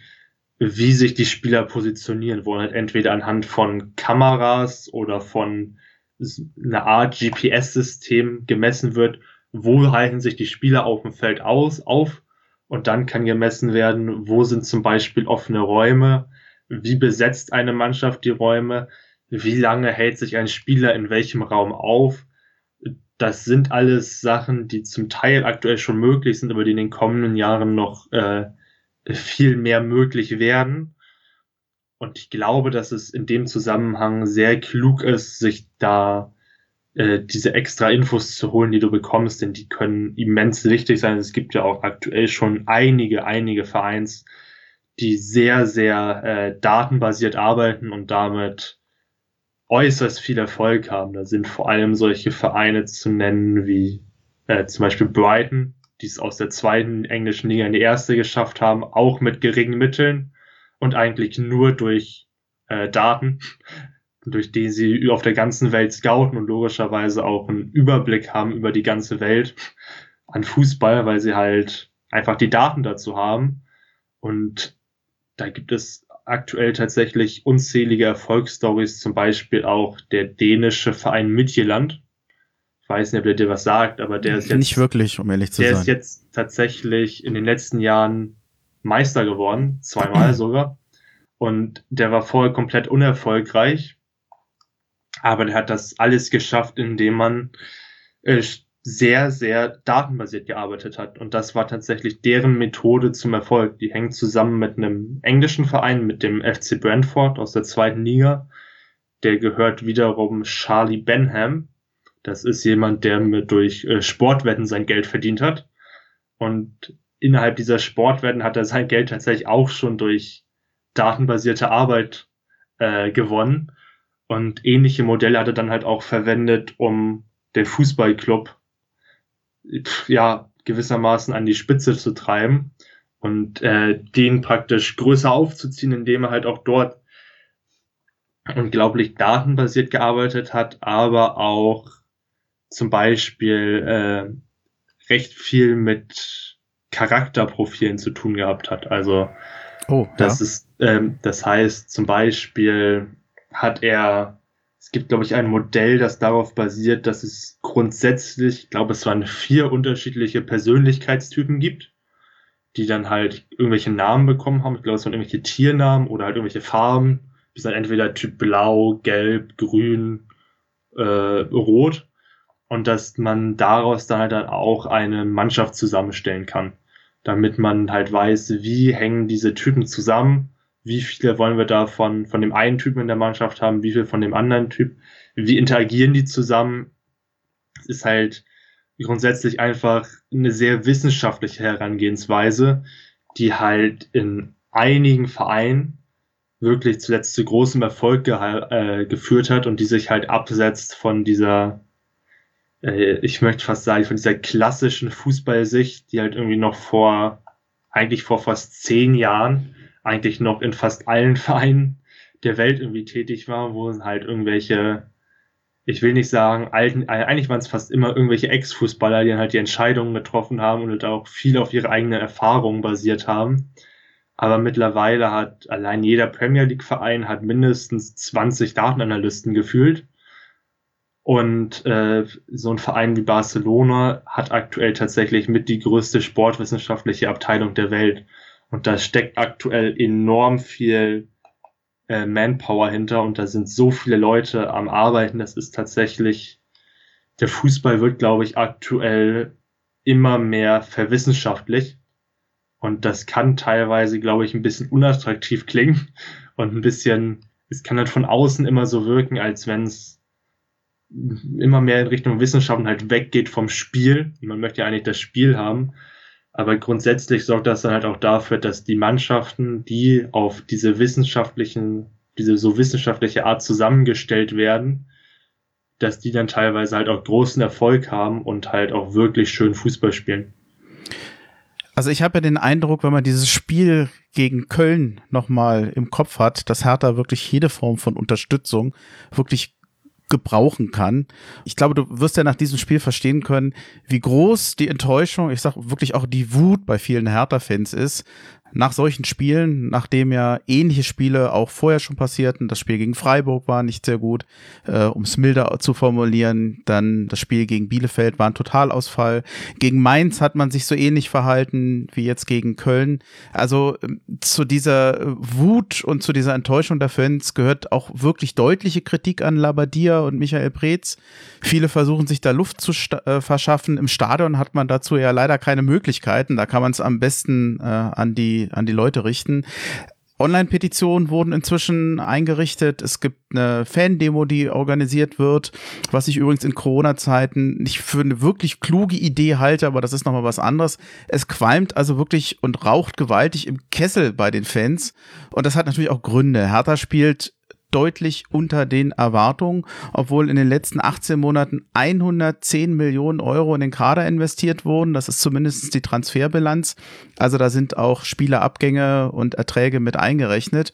B: wie sich die Spieler positionieren, wo halt entweder anhand von Kameras oder von eine Art GPS-System gemessen wird, wo halten sich die Spieler auf dem Feld aus, auf und dann kann gemessen werden, wo sind zum Beispiel offene Räume, wie besetzt eine Mannschaft die Räume, wie lange hält sich ein Spieler in welchem Raum auf. Das sind alles Sachen, die zum Teil aktuell schon möglich sind, aber die in den kommenden Jahren noch äh, viel mehr möglich werden. Und ich glaube, dass es in dem Zusammenhang sehr klug ist, sich da äh, diese extra Infos zu holen, die du bekommst, denn die können immens wichtig sein. Es gibt ja auch aktuell schon einige, einige Vereins, die sehr, sehr äh, datenbasiert arbeiten und damit äußerst viel Erfolg haben. Da sind vor allem solche Vereine zu nennen wie äh, zum Beispiel Brighton, die es aus der zweiten englischen Liga in die erste geschafft haben, auch mit geringen Mitteln und eigentlich nur durch äh, Daten, durch die sie auf der ganzen Welt scouten und logischerweise auch einen Überblick haben über die ganze Welt an Fußball, weil sie halt einfach die Daten dazu haben. Und da gibt es aktuell tatsächlich unzählige Erfolgsstories, zum Beispiel auch der dänische Verein Midtjylland. Ich weiß nicht, ob der dir was sagt, aber der ist jetzt.
A: Nicht wirklich, um ehrlich zu
B: der
A: sein.
B: Der ist jetzt tatsächlich in den letzten Jahren Meister geworden, zweimal *clears throat* sogar. Und der war vorher komplett unerfolgreich. Aber der hat das alles geschafft, indem man äh, sehr, sehr datenbasiert gearbeitet hat. Und das war tatsächlich deren Methode zum Erfolg. Die hängt zusammen mit einem englischen Verein, mit dem FC Brentford aus der zweiten Liga. Der gehört wiederum Charlie Benham. Das ist jemand, der mit durch äh, Sportwetten sein Geld verdient hat. Und innerhalb dieser Sportwetten hat er sein Geld tatsächlich auch schon durch datenbasierte Arbeit äh, gewonnen. Und ähnliche Modelle hat er dann halt auch verwendet, um den Fußballclub ja gewissermaßen an die Spitze zu treiben und äh, den praktisch größer aufzuziehen, indem er halt auch dort unglaublich datenbasiert gearbeitet hat, aber auch zum Beispiel äh, recht viel mit Charakterprofilen zu tun gehabt hat. Also oh, das ja. ist, ähm, das heißt zum Beispiel hat er es gibt, glaube ich, ein Modell, das darauf basiert, dass es grundsätzlich, ich glaube, es waren vier unterschiedliche Persönlichkeitstypen gibt, die dann halt irgendwelche Namen bekommen haben. Ich glaube, es waren irgendwelche Tiernamen oder halt irgendwelche Farben. Die sind entweder Typ Blau, Gelb, Grün, äh, Rot. Und dass man daraus dann halt dann auch eine Mannschaft zusammenstellen kann. Damit man halt weiß, wie hängen diese Typen zusammen wie viele wollen wir da von, von dem einen Typen in der Mannschaft haben, wie viel von dem anderen Typ, wie interagieren die zusammen. Es ist halt grundsätzlich einfach eine sehr wissenschaftliche Herangehensweise, die halt in einigen Vereinen wirklich zuletzt zu großem Erfolg äh, geführt hat und die sich halt absetzt von dieser, äh, ich möchte fast sagen, von dieser klassischen Fußballsicht, die halt irgendwie noch vor, eigentlich vor fast zehn Jahren eigentlich noch in fast allen *laughs* Vereinen der Welt irgendwie tätig war, wo halt irgendwelche, ich will nicht sagen, alten, äh, eigentlich waren es fast immer irgendwelche Ex-Fußballer, die dann halt die Entscheidungen getroffen haben und auch viel auf ihre eigene Erfahrungen basiert haben. Aber mittlerweile hat allein jeder Premier League-Verein hat mindestens 20 Datenanalysten gefühlt. Und äh, so ein Verein wie Barcelona hat aktuell tatsächlich mit die größte sportwissenschaftliche Abteilung der Welt. Und da steckt aktuell enorm viel äh, Manpower hinter und da sind so viele Leute am Arbeiten. Das ist tatsächlich, der Fußball wird, glaube ich, aktuell immer mehr verwissenschaftlich. Und das kann teilweise, glaube ich, ein bisschen unattraktiv klingen und ein bisschen, es kann halt von außen immer so wirken, als wenn es immer mehr in Richtung Wissenschaften halt weggeht vom Spiel. Man möchte ja eigentlich das Spiel haben. Aber grundsätzlich sorgt das dann halt auch dafür, dass die Mannschaften, die auf diese wissenschaftlichen, diese so wissenschaftliche Art zusammengestellt werden, dass die dann teilweise halt auch großen Erfolg haben und halt auch wirklich schön Fußball spielen.
A: Also ich habe ja den Eindruck, wenn man dieses Spiel gegen Köln nochmal im Kopf hat, dass Hertha wirklich jede Form von Unterstützung wirklich gebrauchen kann. Ich glaube, du wirst ja nach diesem Spiel verstehen können, wie groß die Enttäuschung, ich sag wirklich auch die Wut bei vielen Hertha-Fans ist, nach solchen Spielen, nachdem ja ähnliche Spiele auch vorher schon passierten, das Spiel gegen Freiburg war nicht sehr gut, äh, um es milder zu formulieren, dann das Spiel gegen Bielefeld war ein Totalausfall, gegen Mainz hat man sich so ähnlich verhalten wie jetzt gegen Köln. Also ähm, zu dieser Wut und zu dieser Enttäuschung der Fans gehört auch wirklich deutliche Kritik an Labadia und Michael Preetz. Viele versuchen sich da Luft zu äh, verschaffen. Im Stadion hat man dazu ja leider keine Möglichkeiten. Da kann man es am besten äh, an die an die Leute richten. Online-Petitionen wurden inzwischen eingerichtet. Es gibt eine Fan-Demo, die organisiert wird, was ich übrigens in Corona-Zeiten nicht für eine wirklich kluge Idee halte, aber das ist nochmal was anderes. Es qualmt also wirklich und raucht gewaltig im Kessel bei den Fans. Und das hat natürlich auch Gründe. Hertha spielt deutlich unter den Erwartungen, obwohl in den letzten 18 Monaten 110 Millionen Euro in den Kader investiert wurden. Das ist zumindest die Transferbilanz. Also da sind auch Spielerabgänge und Erträge mit eingerechnet.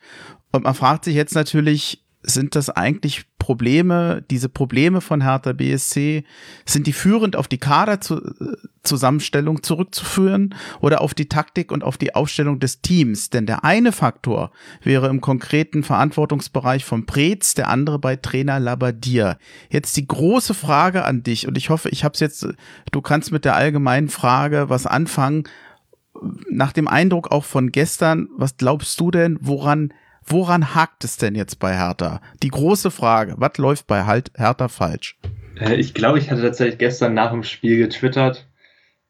A: Und man fragt sich jetzt natürlich, sind das eigentlich Probleme, diese Probleme von Hertha BSC, sind die führend auf die Kaderzusammenstellung zurückzuführen oder auf die Taktik und auf die Aufstellung des Teams? Denn der eine Faktor wäre im konkreten Verantwortungsbereich von Preetz, der andere bei Trainer Labadier. Jetzt die große Frage an dich und ich hoffe, ich habe es jetzt, du kannst mit der allgemeinen Frage was anfangen. Nach dem Eindruck auch von gestern, was glaubst du denn, woran Woran hakt es denn jetzt bei Hertha? Die große Frage, was läuft bei halt Hertha falsch?
B: Äh, ich glaube, ich hatte tatsächlich gestern nach dem Spiel getwittert.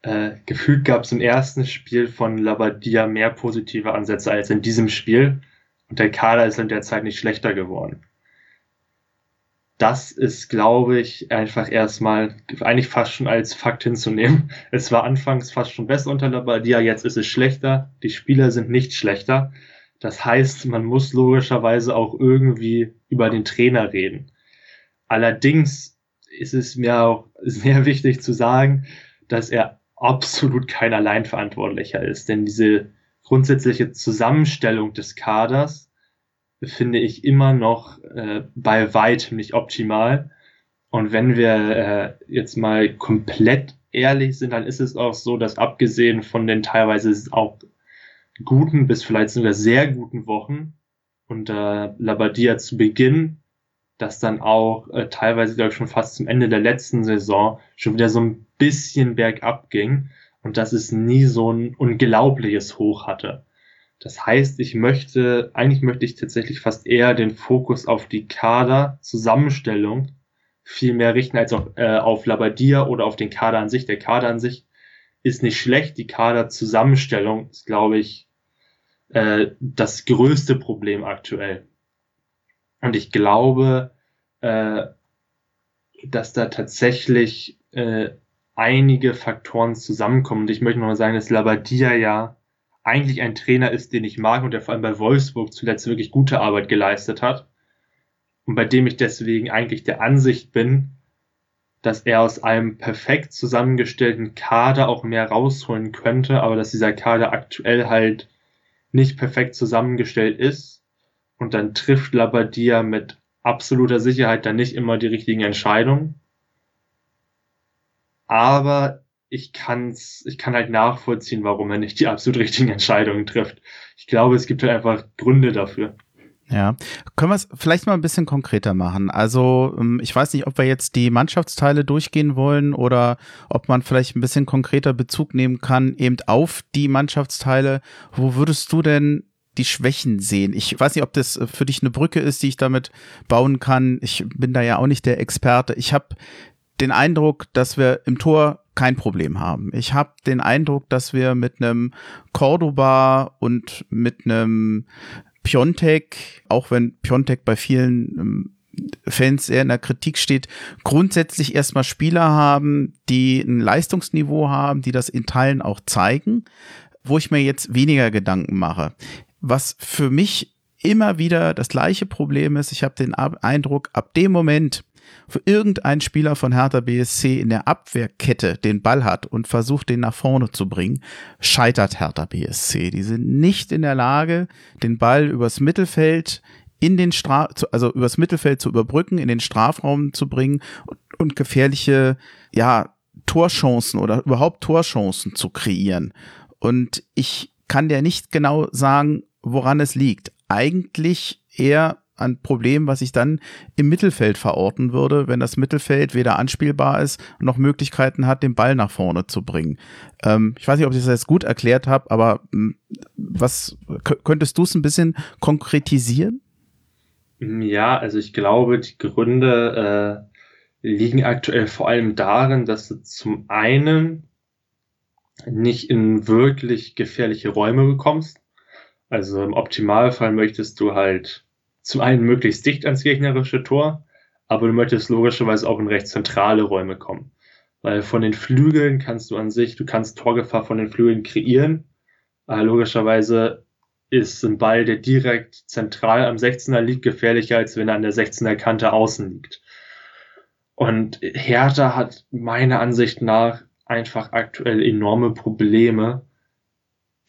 B: Äh, gefühlt gab es im ersten Spiel von Labadia mehr positive Ansätze als in diesem Spiel. Und der Kader ist in der Zeit nicht schlechter geworden. Das ist, glaube ich, einfach erstmal eigentlich fast schon als Fakt hinzunehmen. Es war anfangs fast schon besser unter Labadia, jetzt ist es schlechter. Die Spieler sind nicht schlechter. Das heißt, man muss logischerweise auch irgendwie über den Trainer reden. Allerdings ist es mir auch *laughs* sehr wichtig zu sagen, dass er absolut kein Alleinverantwortlicher ist. Denn diese grundsätzliche Zusammenstellung des Kaders finde ich immer noch äh, bei weitem nicht optimal. Und wenn wir äh, jetzt mal komplett ehrlich sind, dann ist es auch so, dass abgesehen von den teilweise auch guten bis vielleicht sogar sehr guten Wochen unter Labadia zu Beginn, das dann auch äh, teilweise, glaube ich, schon fast zum Ende der letzten Saison schon wieder so ein bisschen bergab ging und dass es nie so ein unglaubliches Hoch hatte. Das heißt, ich möchte, eigentlich möchte ich tatsächlich fast eher den Fokus auf die Kader-Zusammenstellung viel mehr richten als auf, äh, auf Labadia oder auf den Kader an sich. Der Kader an sich ist nicht schlecht. Die Kaderzusammenstellung ist, glaube ich, äh, das größte Problem aktuell. Und ich glaube, äh, dass da tatsächlich äh, einige Faktoren zusammenkommen. Und ich möchte noch sagen, dass Labadia ja eigentlich ein Trainer ist, den ich mag und der vor allem bei Wolfsburg zuletzt wirklich gute Arbeit geleistet hat. Und bei dem ich deswegen eigentlich der Ansicht bin, dass er aus einem perfekt zusammengestellten Kader auch mehr rausholen könnte, aber dass dieser Kader aktuell halt nicht perfekt zusammengestellt ist und dann trifft Labadia mit absoluter Sicherheit dann nicht immer die richtigen Entscheidungen. Aber ich kann's, ich kann halt nachvollziehen, warum er nicht die absolut richtigen Entscheidungen trifft. Ich glaube, es gibt halt einfach Gründe dafür.
A: Ja, können wir es vielleicht mal ein bisschen konkreter machen? Also ähm, ich weiß nicht, ob wir jetzt die Mannschaftsteile durchgehen wollen oder ob man vielleicht ein bisschen konkreter Bezug nehmen kann eben auf die Mannschaftsteile. Wo würdest du denn die Schwächen sehen? Ich weiß nicht, ob das für dich eine Brücke ist, die ich damit bauen kann. Ich bin da ja auch nicht der Experte. Ich habe den Eindruck, dass wir im Tor kein Problem haben. Ich habe den Eindruck, dass wir mit einem Cordoba und mit einem Piontek, auch wenn Piontek bei vielen ähm, Fans eher in der Kritik steht, grundsätzlich erstmal Spieler haben, die ein Leistungsniveau haben, die das in Teilen auch zeigen, wo ich mir jetzt weniger Gedanken mache. Was für mich immer wieder das gleiche Problem ist, ich habe den Eindruck, ab dem Moment, für irgendein Spieler von Hertha BSC in der Abwehrkette den Ball hat und versucht, den nach vorne zu bringen, scheitert Hertha BSC. Die sind nicht in der Lage, den Ball übers Mittelfeld in den Straf, also übers Mittelfeld zu überbrücken, in den Strafraum zu bringen und, und gefährliche, ja, Torchancen oder überhaupt Torchancen zu kreieren. Und ich kann dir nicht genau sagen, woran es liegt. Eigentlich eher ein Problem, was ich dann im Mittelfeld verorten würde, wenn das Mittelfeld weder anspielbar ist noch Möglichkeiten hat, den Ball nach vorne zu bringen. Ähm, ich weiß nicht, ob ich das jetzt gut erklärt habe, aber hm, was könntest du es ein bisschen konkretisieren?
B: Ja, also ich glaube, die Gründe äh, liegen aktuell vor allem darin, dass du zum einen nicht in wirklich gefährliche Räume bekommst. Also im Optimalfall möchtest du halt zum einen möglichst dicht ans gegnerische Tor, aber du möchtest logischerweise auch in recht zentrale Räume kommen. Weil von den Flügeln kannst du an sich, du kannst Torgefahr von den Flügeln kreieren. Aber logischerweise ist ein Ball, der direkt zentral am 16er liegt, gefährlicher, als wenn er an der 16er Kante außen liegt. Und Hertha hat meiner Ansicht nach einfach aktuell enorme Probleme,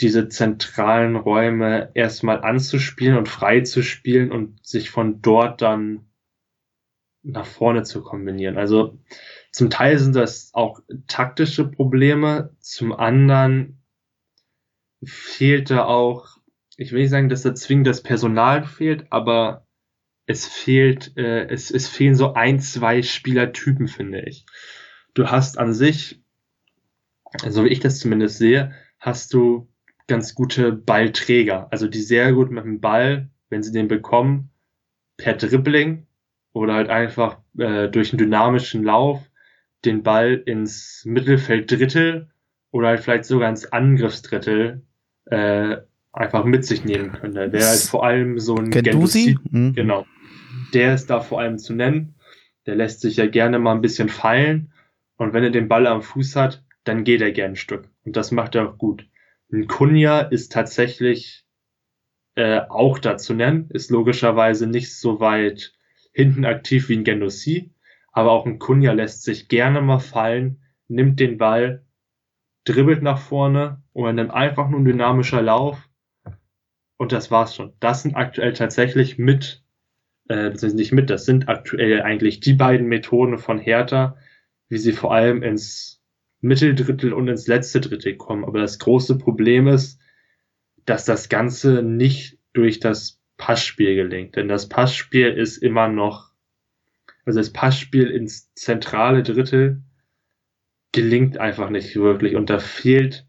B: diese zentralen Räume erstmal anzuspielen und frei zu spielen und sich von dort dann nach vorne zu kombinieren. Also zum Teil sind das auch taktische Probleme, zum anderen fehlte auch, ich will nicht sagen, dass da zwingend das Personal fehlt, aber es fehlt, äh, es, es fehlen so ein, zwei Spielertypen, finde ich. Du hast an sich, so wie ich das zumindest sehe, hast du ganz gute Ballträger, also die sehr gut mit dem Ball, wenn sie den bekommen, per Dribbling oder halt einfach äh, durch einen dynamischen Lauf den Ball ins Mittelfelddrittel oder halt vielleicht sogar ins Angriffsdrittel äh, einfach mit sich nehmen können. Da wäre halt vor allem so ein
A: Gendusi,
B: mhm. genau. Der ist da vor allem zu nennen. Der lässt sich ja gerne mal ein bisschen fallen und wenn er den Ball am Fuß hat, dann geht er gern ein Stück und das macht er auch gut. Ein Kunja ist tatsächlich äh, auch da zu nennen, ist logischerweise nicht so weit hinten aktiv wie ein Gendouzi, aber auch ein Kunja lässt sich gerne mal fallen, nimmt den Ball, dribbelt nach vorne oder nimmt einfach nur ein dynamischer Lauf und das war's schon. Das sind aktuell tatsächlich mit, äh, beziehungsweise nicht mit, das sind aktuell eigentlich die beiden Methoden von Hertha, wie sie vor allem ins Mitteldrittel und ins letzte Drittel kommen. Aber das große Problem ist, dass das Ganze nicht durch das Passspiel gelingt. Denn das Passspiel ist immer noch, also das Passspiel ins zentrale Drittel gelingt einfach nicht wirklich. Und da fehlt,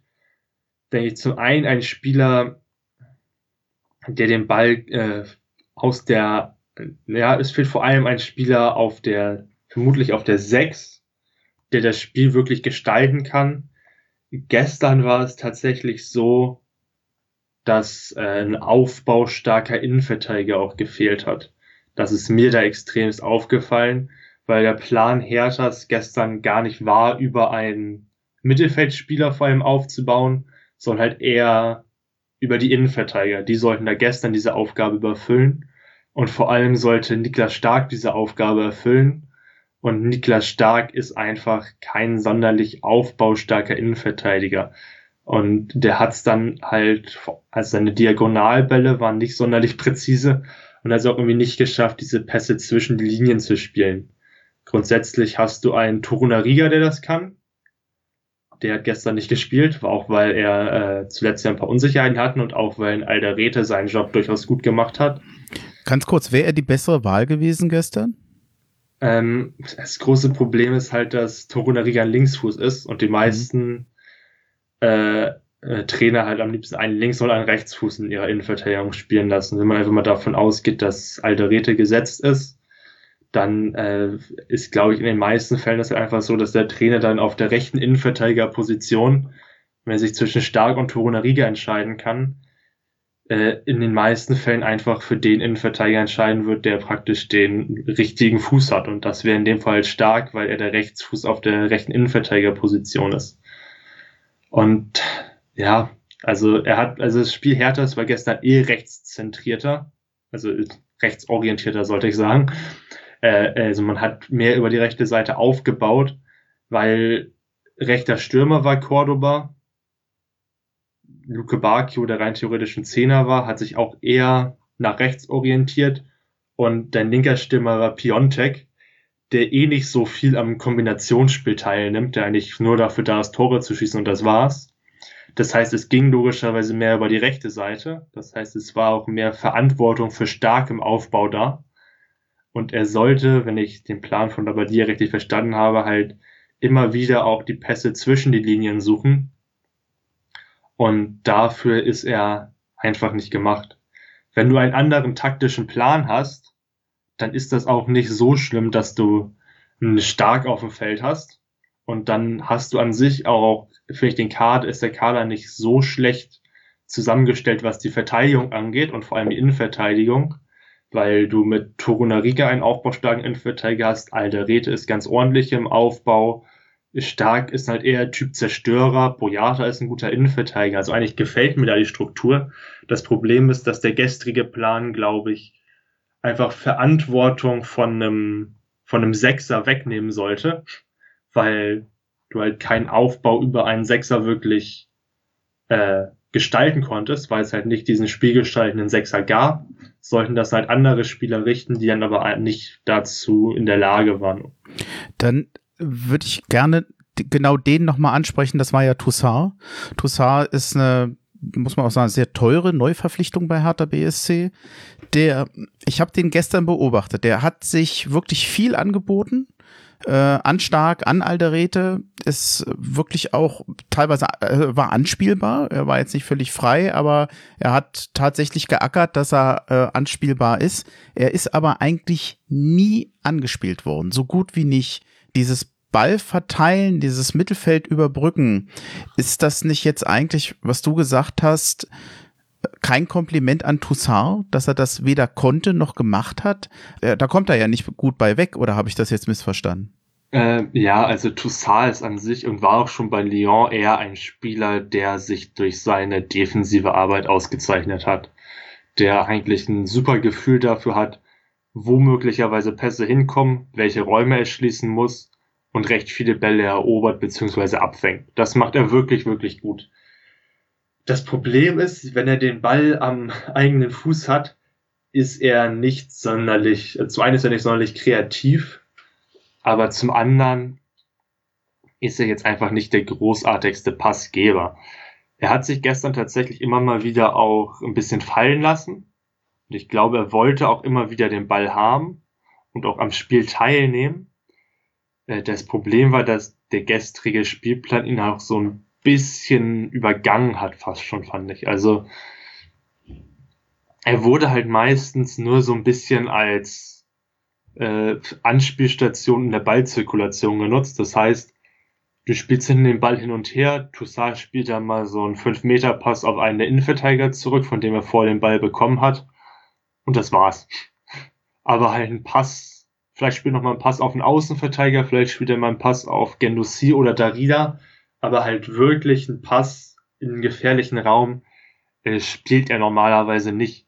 B: denke ich, zum einen ein Spieler, der den Ball äh, aus der, ja, es fehlt vor allem ein Spieler auf der, vermutlich auf der 6, der das Spiel wirklich gestalten kann. Gestern war es tatsächlich so, dass äh, ein aufbaustarker Innenverteidiger auch gefehlt hat. Das ist mir da extremst aufgefallen, weil der Plan Herthas gestern gar nicht war, über einen Mittelfeldspieler vor allem aufzubauen, sondern halt eher über die Innenverteidiger. Die sollten da gestern diese Aufgabe überfüllen. Und vor allem sollte Niklas Stark diese Aufgabe erfüllen. Und Niklas Stark ist einfach kein sonderlich aufbaustarker Innenverteidiger. Und der hat's dann halt, also seine Diagonalbälle waren nicht sonderlich präzise und hat es auch irgendwie nicht geschafft, diese Pässe zwischen die Linien zu spielen. Grundsätzlich hast du einen Torunariga, der das kann. Der hat gestern nicht gespielt, auch weil er äh, zuletzt ja ein paar Unsicherheiten hatten und auch weil ein Alderete seinen Job durchaus gut gemacht hat.
A: Ganz kurz, wäre er die bessere Wahl gewesen gestern?
B: Ähm, das große Problem ist halt, dass Torunariga ein Linksfuß ist und die meisten mhm äh, äh, Trainer halt am liebsten einen Links- oder einen Rechtsfuß in ihrer Innenverteidigung spielen lassen. Wenn man einfach mal davon ausgeht, dass Alderete gesetzt ist, dann äh, ist, glaube ich, in den meisten Fällen das einfach so, dass der Trainer dann auf der rechten Innenverteidigerposition, wenn er sich zwischen Stark und Torunariga entscheiden kann, äh, in den meisten Fällen einfach für den Innenverteidiger entscheiden wird, der praktisch den richtigen Fuß hat. Und das wäre in dem Fall Stark, weil er der Rechtsfuß auf der rechten Innenverteidigerposition ist. Und ja, also er hat, also das Spiel Herthas war gestern eh rechtszentrierter, also rechtsorientierter sollte ich sagen. Äh, also man hat mehr über die rechte Seite aufgebaut, weil rechter Stürmer war Cordoba, Luke Bacchio, der rein theoretisch ein Zehner war, hat sich auch eher nach rechts orientiert und dein linker Stürmer war Piontek, der eh nicht so viel am Kombinationsspiel teilnimmt, der eigentlich nur dafür da ist, Tore zu schießen und das war's. Das heißt, es ging logischerweise mehr über die rechte Seite. Das heißt, es war auch mehr Verantwortung für stark im Aufbau da. Und er sollte, wenn ich den Plan von Labadia richtig verstanden habe, halt immer wieder auch die Pässe zwischen die Linien suchen. Und dafür ist er einfach nicht gemacht. Wenn du einen anderen taktischen Plan hast, dann ist das auch nicht so schlimm, dass du einen Stark auf dem Feld hast. Und dann hast du an sich auch, finde ich, den Kader, ist der Kader nicht so schlecht zusammengestellt, was die Verteidigung angeht und vor allem die Innenverteidigung, weil du mit Torunariga einen aufbaustarken Innenverteidiger hast, Alderete ist ganz ordentlich im Aufbau, Stark ist halt eher Typ Zerstörer, Boyata ist ein guter Innenverteidiger, also eigentlich gefällt mir da die Struktur. Das Problem ist, dass der gestrige Plan, glaube ich, einfach Verantwortung von einem, von einem Sechser wegnehmen sollte, weil du halt keinen Aufbau über einen Sechser wirklich äh, gestalten konntest, weil es halt nicht diesen spielgestaltenden Sechser gab, sollten das halt andere Spieler richten, die dann aber nicht dazu in der Lage waren.
A: Dann würde ich gerne genau den nochmal ansprechen, das war ja Toussaint. Toussaint ist eine, muss man auch sagen, sehr teure Neuverpflichtung bei Hertha BSC. Der, ich habe den gestern beobachtet, der hat sich wirklich viel angeboten äh, anstark, an Alderete, ist wirklich auch teilweise äh, war anspielbar. Er war jetzt nicht völlig frei, aber er hat tatsächlich geackert, dass er äh, anspielbar ist. Er ist aber eigentlich nie angespielt worden, so gut wie nicht. Dieses Ball verteilen, dieses Mittelfeld überbrücken, ist das nicht jetzt eigentlich, was du gesagt hast, kein Kompliment an Toussaint, dass er das weder konnte noch gemacht hat. Äh, da kommt er ja nicht gut bei weg, oder habe ich das jetzt missverstanden?
B: Äh, ja, also Toussaint ist an sich und war auch schon bei Lyon eher ein Spieler, der sich durch seine defensive Arbeit ausgezeichnet hat. Der eigentlich ein super Gefühl dafür hat, wo möglicherweise Pässe hinkommen, welche Räume er schließen muss und recht viele Bälle erobert bzw. abfängt. Das macht er wirklich, wirklich gut. Das Problem ist, wenn er den Ball am eigenen Fuß hat, ist er nicht sonderlich, zum einen ist er nicht sonderlich kreativ, aber zum anderen ist er jetzt einfach nicht der großartigste Passgeber. Er hat sich gestern tatsächlich immer mal wieder auch ein bisschen fallen lassen. Und ich glaube, er wollte auch immer wieder den Ball haben und auch am Spiel teilnehmen. Äh, das Problem war, dass der gestrige Spielplan ihn auch so ein bisschen übergangen hat, fast schon, fand ich. Also er wurde halt meistens nur so ein bisschen als äh, Anspielstation in der Ballzirkulation genutzt. Das heißt, du spielst hinten den Ball hin und her, Toussaint spielt dann mal so einen 5-Meter-Pass auf einen der Innenverteidiger zurück, von dem er vorher den Ball bekommen hat. Und das war's. *laughs* Aber halt ein Pass, vielleicht spielt noch mal ein Pass auf einen Außenverteidiger, vielleicht spielt er mal einen Pass auf Gendouzi oder Darida aber halt wirklich ein Pass in einen gefährlichen Raum äh, spielt er normalerweise nicht.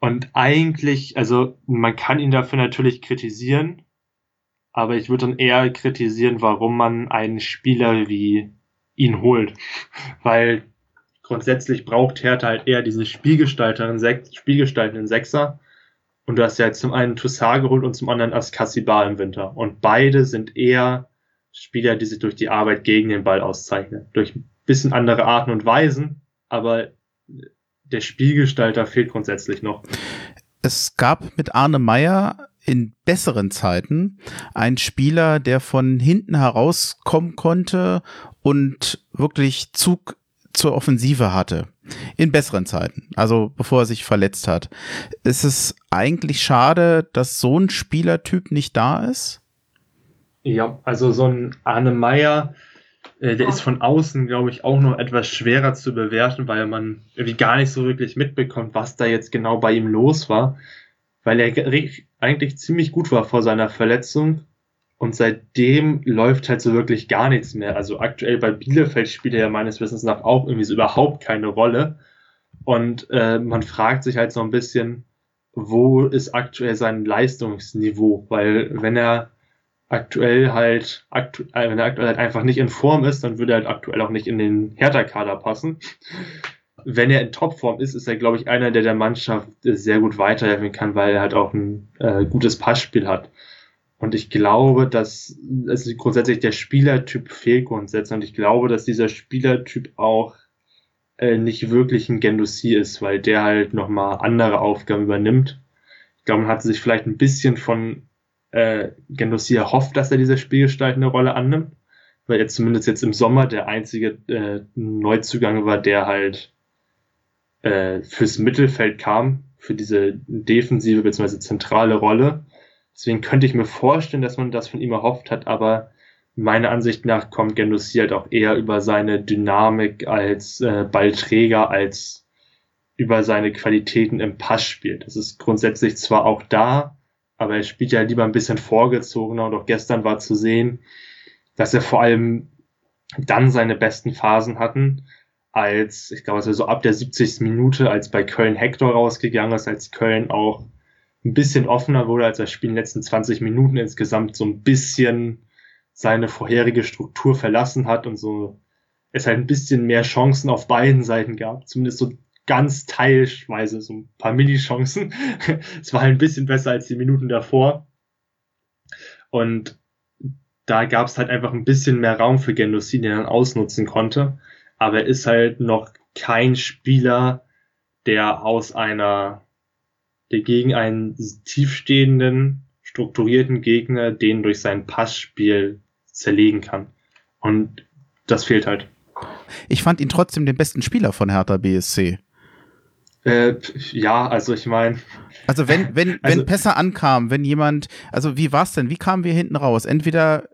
B: Und eigentlich, also man kann ihn dafür natürlich kritisieren, aber ich würde dann eher kritisieren, warum man einen Spieler wie ihn holt. *laughs* Weil grundsätzlich braucht Hertha halt eher diese Spielgestalterin, spielgestaltenden Sechser. Und du hast ja zum einen Toussaint geholt und zum anderen Askasiba im Winter. Und beide sind eher Spieler, die sich durch die Arbeit gegen den Ball auszeichnen. Durch ein bisschen andere Arten und Weisen, aber der Spielgestalter fehlt grundsätzlich noch.
A: Es gab mit Arne Meyer in besseren Zeiten einen Spieler, der von hinten herauskommen konnte und wirklich Zug zur Offensive hatte. In besseren Zeiten, also bevor er sich verletzt hat. Ist es eigentlich schade, dass so ein Spielertyp nicht da ist?
B: Ja, also so ein Arne Meyer, äh, der ist von außen, glaube ich, auch noch etwas schwerer zu bewerten, weil man irgendwie gar nicht so wirklich mitbekommt, was da jetzt genau bei ihm los war, weil er eigentlich ziemlich gut war vor seiner Verletzung und seitdem läuft halt so wirklich gar nichts mehr. Also aktuell bei Bielefeld spielt er ja meines Wissens nach auch irgendwie so überhaupt keine Rolle und äh, man fragt sich halt so ein bisschen, wo ist aktuell sein Leistungsniveau, weil wenn er aktuell halt, aktu äh, wenn er aktuell halt einfach nicht in Form ist, dann würde er halt aktuell auch nicht in den Hertha-Kader passen. Wenn er in Topform ist, ist er, glaube ich, einer, der der Mannschaft sehr gut weiterhelfen kann, weil er halt auch ein äh, gutes Passspiel hat. Und ich glaube, dass also grundsätzlich der Spielertyp fehlt grundsätzlich. Und ich glaube, dass dieser Spielertyp auch äh, nicht wirklich ein Gendouzi ist, weil der halt nochmal andere Aufgaben übernimmt. Ich glaube, man hat sich vielleicht ein bisschen von äh, Gendosia hofft, dass er diese spielgestaltende Rolle annimmt, weil er zumindest jetzt im Sommer der einzige äh, Neuzugang war, der halt äh, fürs Mittelfeld kam, für diese defensive bzw. zentrale Rolle. Deswegen könnte ich mir vorstellen, dass man das von ihm erhofft hat, aber meiner Ansicht nach kommt Gendouzi halt auch eher über seine Dynamik als äh, Ballträger, als über seine Qualitäten im Passspiel. Das ist grundsätzlich zwar auch da, aber er spielt ja lieber ein bisschen vorgezogener und auch gestern war zu sehen, dass er vor allem dann seine besten Phasen hatten, als, ich glaube, es war so ab der 70. Minute, als bei Köln Hector rausgegangen ist, als Köln auch ein bisschen offener wurde, als das Spiel in den letzten 20 Minuten insgesamt so ein bisschen seine vorherige Struktur verlassen hat und so es halt ein bisschen mehr Chancen auf beiden Seiten gab. Zumindest so ganz teilweise, so ein paar Mini-Chancen. *laughs* es war halt ein bisschen besser als die Minuten davor. Und da gab es halt einfach ein bisschen mehr Raum für Gendouzi, den er dann ausnutzen konnte. Aber er ist halt noch kein Spieler, der aus einer, der gegen einen tiefstehenden, strukturierten Gegner den durch sein Passspiel zerlegen kann. Und das fehlt halt.
A: Ich fand ihn trotzdem den besten Spieler von Hertha BSC.
B: Äh, ja, also ich meine.
A: Also wenn, wenn, *laughs* also, wenn Pässe ankamen, wenn jemand, also wie war's denn? Wie kamen wir hinten raus? Entweder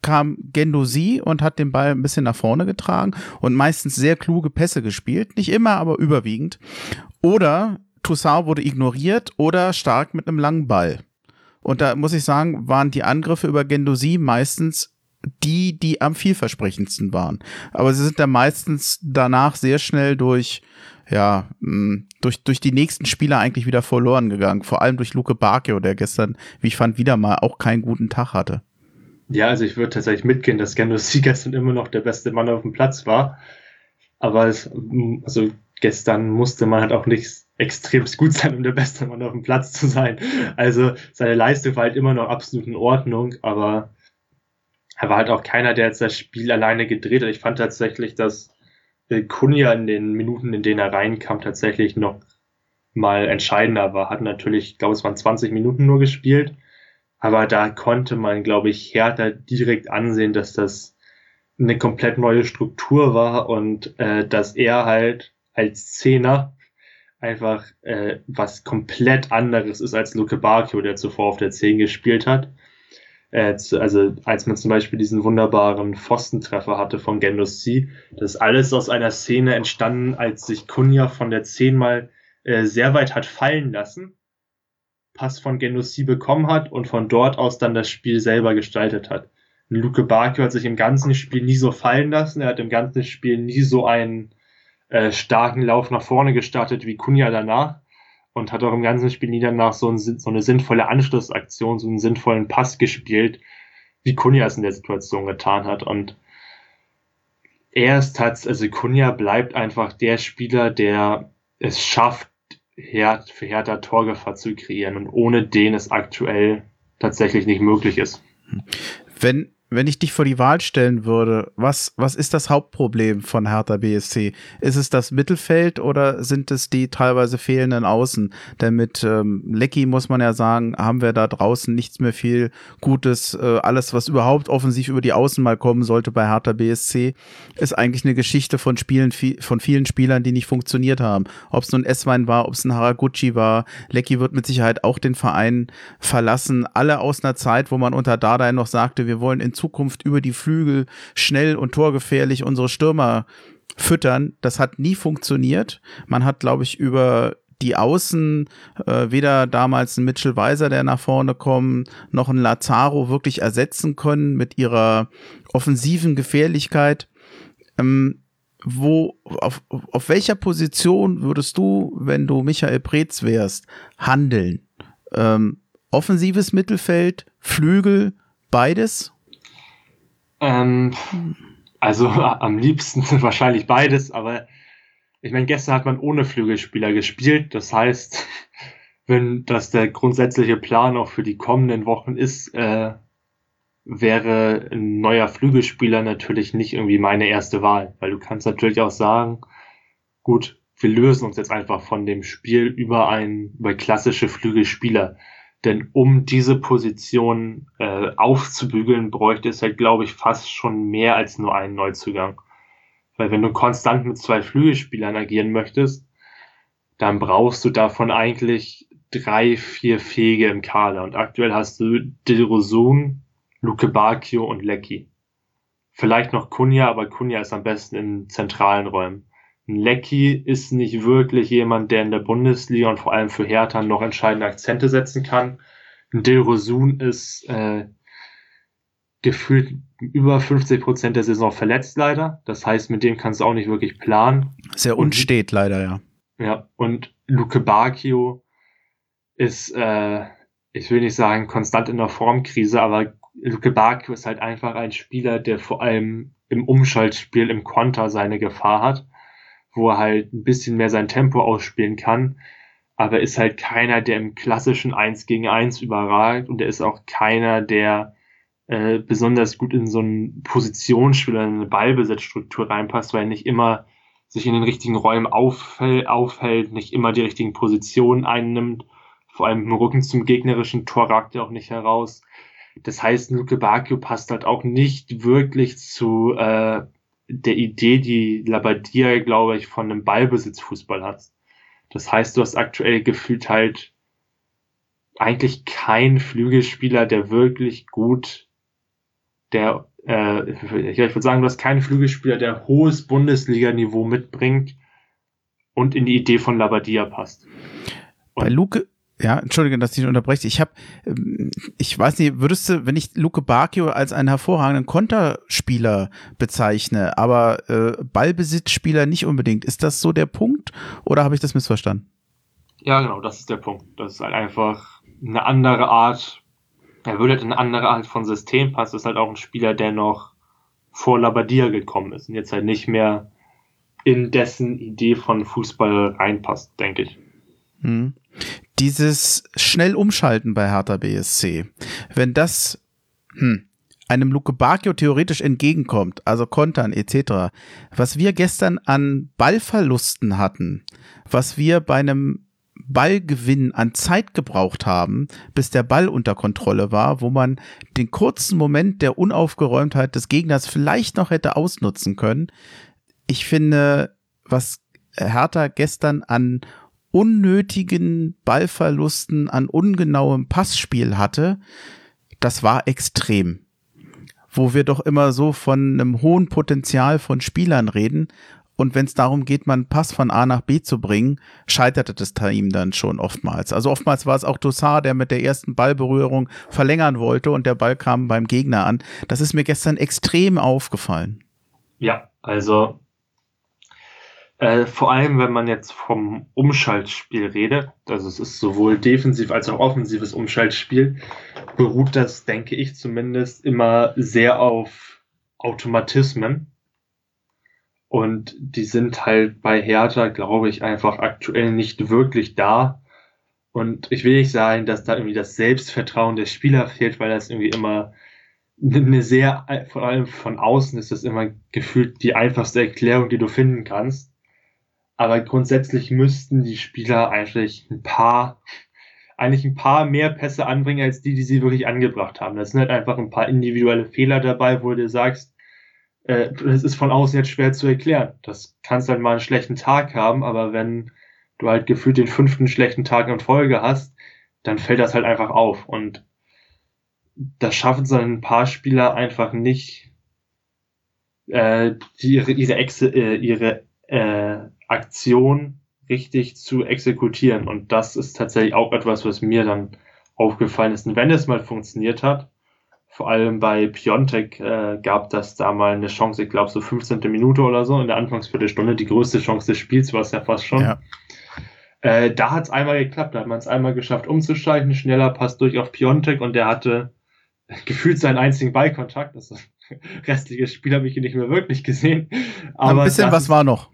A: kam Gendosi und hat den Ball ein bisschen nach vorne getragen und meistens sehr kluge Pässe gespielt. Nicht immer, aber überwiegend. Oder Toussaint wurde ignoriert oder stark mit einem langen Ball. Und da muss ich sagen, waren die Angriffe über Gendosi meistens die, die am vielversprechendsten waren. Aber sie sind dann meistens danach sehr schnell durch, ja, mm, durch, durch die nächsten Spieler eigentlich wieder verloren gegangen. Vor allem durch Luke Bakio, der gestern, wie ich fand, wieder mal auch keinen guten Tag hatte.
B: Ja, also ich würde tatsächlich mitgehen, dass Gendouzi *laughs* gestern immer noch der beste Mann auf dem Platz war. Aber es, also gestern musste man halt auch nicht extrem gut sein, um der beste Mann auf dem Platz zu sein. Also seine Leistung war halt immer noch absolut in Ordnung, aber er war halt auch keiner, der jetzt das Spiel alleine gedreht hat. Ich fand tatsächlich, dass Kunja in den Minuten, in denen er reinkam, tatsächlich noch mal entscheidender war. Hat natürlich, ich glaube, es waren 20 Minuten nur gespielt, aber da konnte man, glaube ich, Hertha direkt ansehen, dass das eine komplett neue Struktur war und äh, dass er halt als Zehner einfach äh, was komplett anderes ist als Luke Bacchio, der zuvor auf der 10 gespielt hat. Äh, also als man zum Beispiel diesen wunderbaren Pfostentreffer hatte von Gendos C, das ist alles aus einer Szene entstanden, als sich Kunja von der 10 mal äh, sehr weit hat fallen lassen Pass von Genussi bekommen hat und von dort aus dann das Spiel selber gestaltet hat. Luke Bakio hat sich im ganzen Spiel nie so fallen lassen. Er hat im ganzen Spiel nie so einen äh, starken Lauf nach vorne gestartet wie Kunja danach und hat auch im ganzen Spiel nie danach so, ein, so eine sinnvolle Anschlussaktion, so einen sinnvollen Pass gespielt, wie Kunja es in der Situation getan hat. Und er ist tatsächlich, also Kunja bleibt einfach der Spieler, der es schafft, Herd, für Hertha Torgefahr zu kreieren und ohne den es aktuell tatsächlich nicht möglich ist.
A: Wenn wenn ich dich vor die Wahl stellen würde, was, was ist das Hauptproblem von Hertha BSC? Ist es das Mittelfeld oder sind es die teilweise fehlenden Außen? Denn mit ähm, Lecky muss man ja sagen, haben wir da draußen nichts mehr viel Gutes. Äh, alles, was überhaupt offensiv über die Außen mal kommen sollte bei Hertha BSC, ist eigentlich eine Geschichte von Spielen von vielen Spielern, die nicht funktioniert haben. Ob es nun Esswein war, ob es ein Haraguchi war. Lecky wird mit Sicherheit auch den Verein verlassen. Alle aus einer Zeit, wo man unter Dardai noch sagte, wir wollen in Zukunft Zukunft über die Flügel schnell und torgefährlich unsere Stürmer füttern. Das hat nie funktioniert. Man hat, glaube ich, über die Außen, äh, weder damals ein Mitchell Weiser, der nach vorne kommt, noch ein Lazaro wirklich ersetzen können mit ihrer offensiven Gefährlichkeit. Ähm, wo, auf, auf welcher Position würdest du, wenn du Michael Preetz wärst, handeln? Ähm, offensives Mittelfeld, Flügel, beides?
B: Ähm, also *laughs* am liebsten *laughs* wahrscheinlich beides, aber ich meine, gestern hat man ohne Flügelspieler gespielt. Das heißt, *laughs* wenn das der grundsätzliche Plan auch für die kommenden Wochen ist, äh, wäre ein neuer Flügelspieler natürlich nicht irgendwie meine erste Wahl, weil du kannst natürlich auch sagen, gut, wir lösen uns jetzt einfach von dem Spiel über einen, über klassische Flügelspieler. Denn um diese Position äh, aufzubügeln, bräuchte es halt, glaube ich, fast schon mehr als nur einen Neuzugang. Weil wenn du konstant mit zwei Flügelspielern agieren möchtest, dann brauchst du davon eigentlich drei, vier Fähige im Kader. Und aktuell hast du Dilrosun, Luke Bacchio und Lecky. Vielleicht noch Kunja, aber Kunja ist am besten in zentralen Räumen. Lecky ist nicht wirklich jemand, der in der Bundesliga und vor allem für Hertha noch entscheidende Akzente setzen kann. Dilrosun ist äh, gefühlt über 50 Prozent der Saison verletzt leider. Das heißt, mit dem kannst du auch nicht wirklich planen.
A: Sehr unstet und, leider, ja.
B: Ja, und Luke Bacchio ist, äh, ich will nicht sagen konstant in der Formkrise, aber Luke Bacchio ist halt einfach ein Spieler, der vor allem im Umschaltspiel, im Konter seine Gefahr hat, wo er halt ein bisschen mehr sein Tempo ausspielen kann. Aber ist halt keiner, der im klassischen 1 gegen 1 überragt und er ist auch keiner, der äh, besonders gut in so ein Positionsspiel, in eine Ballbesitzstruktur reinpasst, weil er nicht immer sich in den richtigen Räumen auffäll, aufhält, nicht immer die richtigen Positionen einnimmt. Vor allem im Rücken zum gegnerischen Tor ragt er auch nicht heraus. Das heißt, Luke Bakio passt halt auch nicht wirklich zu äh, der Idee, die Labadia, glaube ich, von einem Ballbesitzfußball hat. Das heißt, du hast aktuell gefühlt halt eigentlich kein Flügelspieler, der wirklich gut, der, äh, ich würde sagen, du hast keinen Flügelspieler, der hohes Bundesliga-Niveau mitbringt und in die Idee von Labadia passt.
A: Und Bei Luke, ja, entschuldige, dass ich dich unterbreche. Ich habe, ähm, ich weiß nicht, würdest du, wenn ich Luke Bacchio als einen hervorragenden Konterspieler bezeichne, aber äh, Ballbesitzspieler nicht unbedingt, ist das so der Punkt oder habe ich das missverstanden?
B: Ja, genau, das ist der Punkt. Das ist halt einfach eine andere Art, er würde halt eine andere Art von System passen. Das ist halt auch ein Spieler, der noch vor Labadia gekommen ist und jetzt halt nicht mehr in dessen Idee von Fußball reinpasst, denke ich.
A: Hm dieses schnell umschalten bei Hertha BSC, wenn das hm, einem Luke Bacchio theoretisch entgegenkommt, also Kontern etc., was wir gestern an Ballverlusten hatten, was wir bei einem Ballgewinn an Zeit gebraucht haben, bis der Ball unter Kontrolle war, wo man den kurzen Moment der Unaufgeräumtheit des Gegners vielleicht noch hätte ausnutzen können. Ich finde, was Hertha gestern an unnötigen Ballverlusten an ungenauem Passspiel hatte, das war extrem. Wo wir doch immer so von einem hohen Potenzial von Spielern reden. Und wenn es darum geht, mal einen Pass von A nach B zu bringen, scheiterte das Team dann schon oftmals. Also oftmals war es auch Dossard, der mit der ersten Ballberührung verlängern wollte und der Ball kam beim Gegner an. Das ist mir gestern extrem aufgefallen.
B: Ja, also äh, vor allem, wenn man jetzt vom Umschaltspiel redet, also es ist sowohl defensiv als auch offensives Umschaltspiel, beruht das, denke ich zumindest, immer sehr auf Automatismen. Und die sind halt bei Hertha, glaube ich, einfach aktuell nicht wirklich da. Und ich will nicht sagen, dass da irgendwie das Selbstvertrauen der Spieler fehlt, weil das irgendwie immer eine sehr, vor allem von außen ist das immer gefühlt die einfachste Erklärung, die du finden kannst. Aber grundsätzlich müssten die Spieler eigentlich ein paar, eigentlich ein paar mehr Pässe anbringen, als die, die sie wirklich angebracht haben. Das sind halt einfach ein paar individuelle Fehler dabei, wo du sagst, äh, das ist von außen jetzt schwer zu erklären. Das kannst halt mal einen schlechten Tag haben, aber wenn du halt gefühlt den fünften schlechten Tag in Folge hast, dann fällt das halt einfach auf. Und das schaffen so ein paar Spieler einfach nicht, äh, die, ihre, ihre, Exe, äh, ihre äh, Aktion richtig zu exekutieren. Und das ist tatsächlich auch etwas, was mir dann aufgefallen ist. Und wenn es mal funktioniert hat, vor allem bei Piontek äh, gab das da mal eine Chance, ich glaube so 15. Minute oder so in der Anfangsviertelstunde, die größte Chance des Spiels war es ja fast schon. Ja. Äh, da hat es einmal geklappt, da hat man es einmal geschafft umzuschalten, schneller Pass durch auf Piontek und der hatte *laughs* gefühlt seinen einzigen Ballkontakt. Das *laughs* restliche Spiel habe ich nicht mehr wirklich gesehen.
A: Aber ein bisschen was war noch.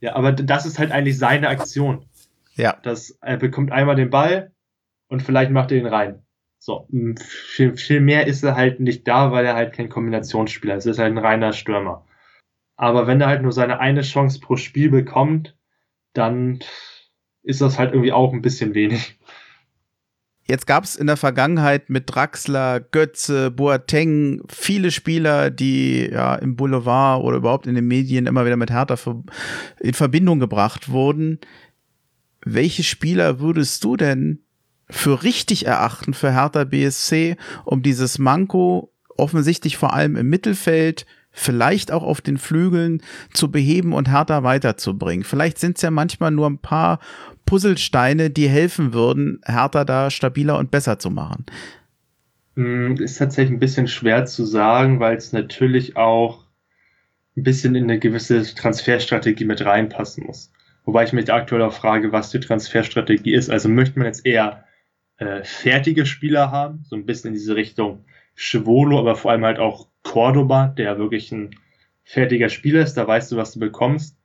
B: Ja, aber das ist halt eigentlich seine Aktion.
A: Ja.
B: Das, er bekommt einmal den Ball und vielleicht macht er ihn rein. So, viel, viel mehr ist er halt nicht da, weil er halt kein Kombinationsspieler ist. Er ist halt ein reiner Stürmer. Aber wenn er halt nur seine eine Chance pro Spiel bekommt, dann ist das halt irgendwie auch ein bisschen wenig.
A: Jetzt gab es in der Vergangenheit mit Draxler, Götze, Boateng viele Spieler, die ja im Boulevard oder überhaupt in den Medien immer wieder mit Hertha in Verbindung gebracht wurden. Welche Spieler würdest du denn für richtig erachten für Hertha BSC, um dieses Manko offensichtlich vor allem im Mittelfeld vielleicht auch auf den Flügeln zu beheben und Hertha weiterzubringen. Vielleicht sind es ja manchmal nur ein paar Puzzlesteine, die helfen würden, Hertha da stabiler und besser zu machen?
B: Hm, ist tatsächlich ein bisschen schwer zu sagen, weil es natürlich auch ein bisschen in eine gewisse Transferstrategie mit reinpassen muss. Wobei ich mich aktuell auch frage, was die Transferstrategie ist. Also möchte man jetzt eher äh, fertige Spieler haben, so ein bisschen in diese Richtung Chivolo, aber vor allem halt auch Cordoba, der wirklich ein fertiger Spieler ist, da weißt du, was du bekommst.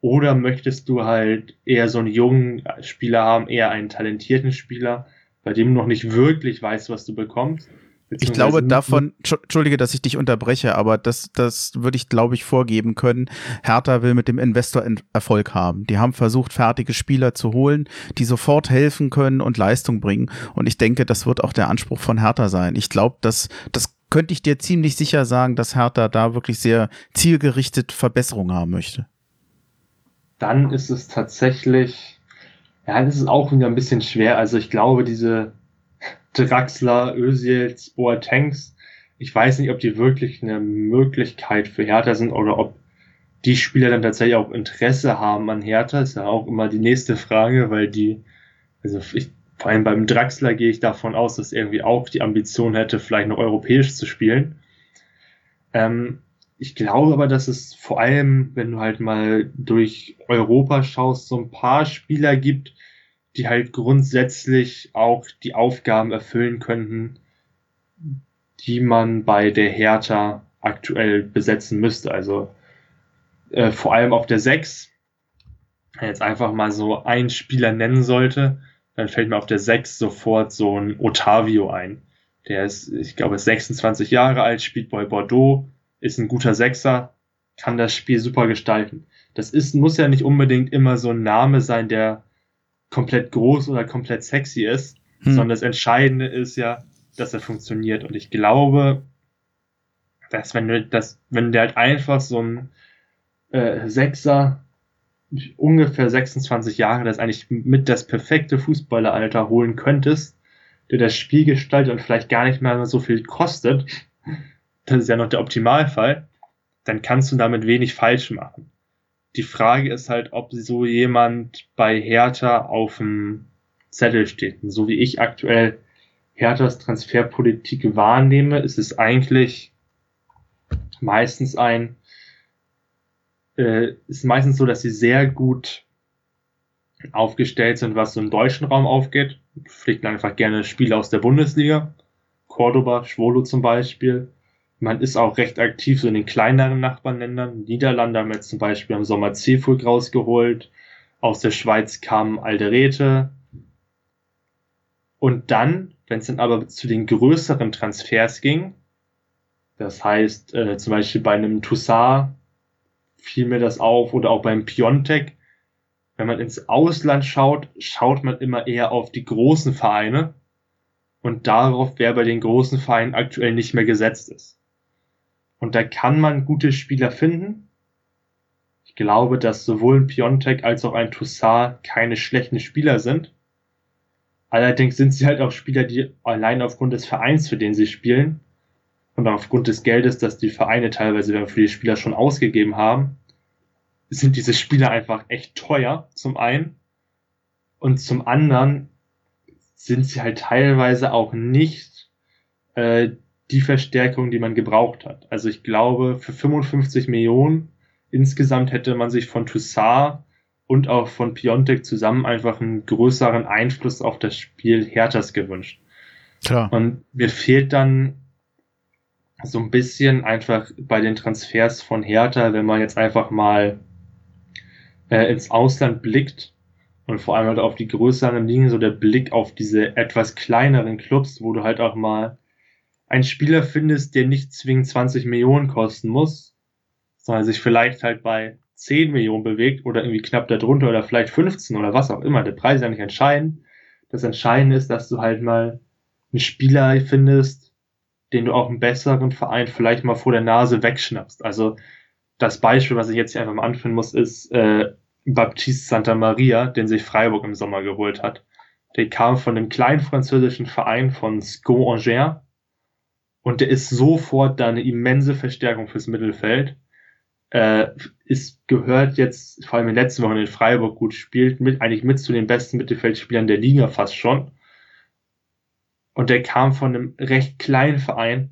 B: Oder möchtest du halt eher so einen jungen Spieler haben, eher einen talentierten Spieler, bei dem du noch nicht wirklich weißt, was du bekommst?
A: Ich glaube davon, entschuldige, dass ich dich unterbreche, aber das, das würde ich, glaube ich, vorgeben können. Hertha will mit dem Investor Erfolg haben. Die haben versucht, fertige Spieler zu holen, die sofort helfen können und Leistung bringen. Und ich denke, das wird auch der Anspruch von Hertha sein. Ich glaube, dass das könnte ich dir ziemlich sicher sagen, dass Hertha da wirklich sehr zielgerichtet Verbesserungen haben möchte.
B: Dann ist es tatsächlich, ja, das ist auch wieder ein bisschen schwer. Also ich glaube, diese Draxler, Özils, Boatengs. Ich weiß nicht, ob die wirklich eine Möglichkeit für Hertha sind oder ob die Spieler dann tatsächlich auch Interesse haben an Hertha. Ist ja auch immer die nächste Frage, weil die, also ich, vor allem beim Draxler gehe ich davon aus, dass irgendwie auch die Ambition hätte, vielleicht noch europäisch zu spielen. Ähm, ich glaube aber, dass es vor allem, wenn du halt mal durch Europa schaust, so ein paar Spieler gibt, die halt grundsätzlich auch die Aufgaben erfüllen könnten, die man bei der Hertha aktuell besetzen müsste. Also äh, vor allem auf der 6, wenn jetzt einfach mal so ein Spieler nennen sollte, dann fällt mir auf der 6 sofort so ein Otavio ein. Der ist, ich glaube, ist 26 Jahre alt, spielt bei Bordeaux, ist ein guter Sechser, kann das Spiel super gestalten. Das ist, muss ja nicht unbedingt immer so ein Name sein, der komplett groß oder komplett sexy ist, hm. sondern das Entscheidende ist ja, dass er funktioniert. Und ich glaube, dass wenn du das, wenn der halt einfach so ein äh, Sechser ungefähr 26 Jahre, das eigentlich mit das perfekte Fußballeralter holen könntest, der das Spiel gestaltet und vielleicht gar nicht mehr so viel kostet, das ist ja noch der Optimalfall, dann kannst du damit wenig falsch machen. Die Frage ist halt, ob so jemand bei Hertha auf dem Zettel steht. Und so wie ich aktuell Herthas Transferpolitik wahrnehme, ist es eigentlich meistens ein, äh, ist meistens so, dass sie sehr gut aufgestellt sind, was so im deutschen Raum aufgeht. Pflichten einfach gerne Spiele aus der Bundesliga. Cordoba, Schwolo zum Beispiel. Man ist auch recht aktiv so in den kleineren Nachbarländern. Niederlande haben jetzt zum Beispiel am Sommer Zefug rausgeholt. Aus der Schweiz kam Alderete. Und dann, wenn es dann aber zu den größeren Transfers ging, das heißt äh, zum Beispiel bei einem Toussaint fiel mir das auf oder auch beim Piontek, wenn man ins Ausland schaut, schaut man immer eher auf die großen Vereine und darauf, wer bei den großen Vereinen aktuell nicht mehr gesetzt ist. Und da kann man gute Spieler finden. Ich glaube, dass sowohl ein Piontek als auch ein Toussaint keine schlechten Spieler sind. Allerdings sind sie halt auch Spieler, die allein aufgrund des Vereins, für den sie spielen, und aufgrund des Geldes, das die Vereine teilweise für die Spieler schon ausgegeben haben, sind diese Spieler einfach echt teuer, zum einen. Und zum anderen sind sie halt teilweise auch nicht äh, die Verstärkung, die man gebraucht hat. Also ich glaube, für 55 Millionen insgesamt hätte man sich von Toussaint und auch von Piontek zusammen einfach einen größeren Einfluss auf das Spiel Herthas gewünscht. Klar. Und mir fehlt dann so ein bisschen einfach bei den Transfers von Hertha, wenn man jetzt einfach mal äh, ins Ausland blickt und vor allem halt auf die größeren Linien, so der Blick auf diese etwas kleineren Clubs, wo du halt auch mal einen Spieler findest, der nicht zwingend 20 Millionen kosten muss, sondern sich vielleicht halt bei 10 Millionen bewegt oder irgendwie knapp darunter oder vielleicht 15 oder was auch immer. Der Preis ist ja nicht entscheidend. Das Entscheidende ist, dass du halt mal einen Spieler findest, den du auch einen besseren Verein vielleicht mal vor der Nase wegschnappst. Also das Beispiel, was ich jetzt hier einfach mal anführen muss, ist äh, Baptiste Santa Maria, den sich Freiburg im Sommer geholt hat. Der kam von dem kleinen französischen Verein von Sco Angers und der ist sofort da eine immense Verstärkung fürs Mittelfeld. Äh, ist, gehört jetzt, vor allem in den letzten Wochen in Freiburg gut spielt, mit, eigentlich mit zu den besten Mittelfeldspielern der Liga fast schon. Und der kam von einem recht kleinen Verein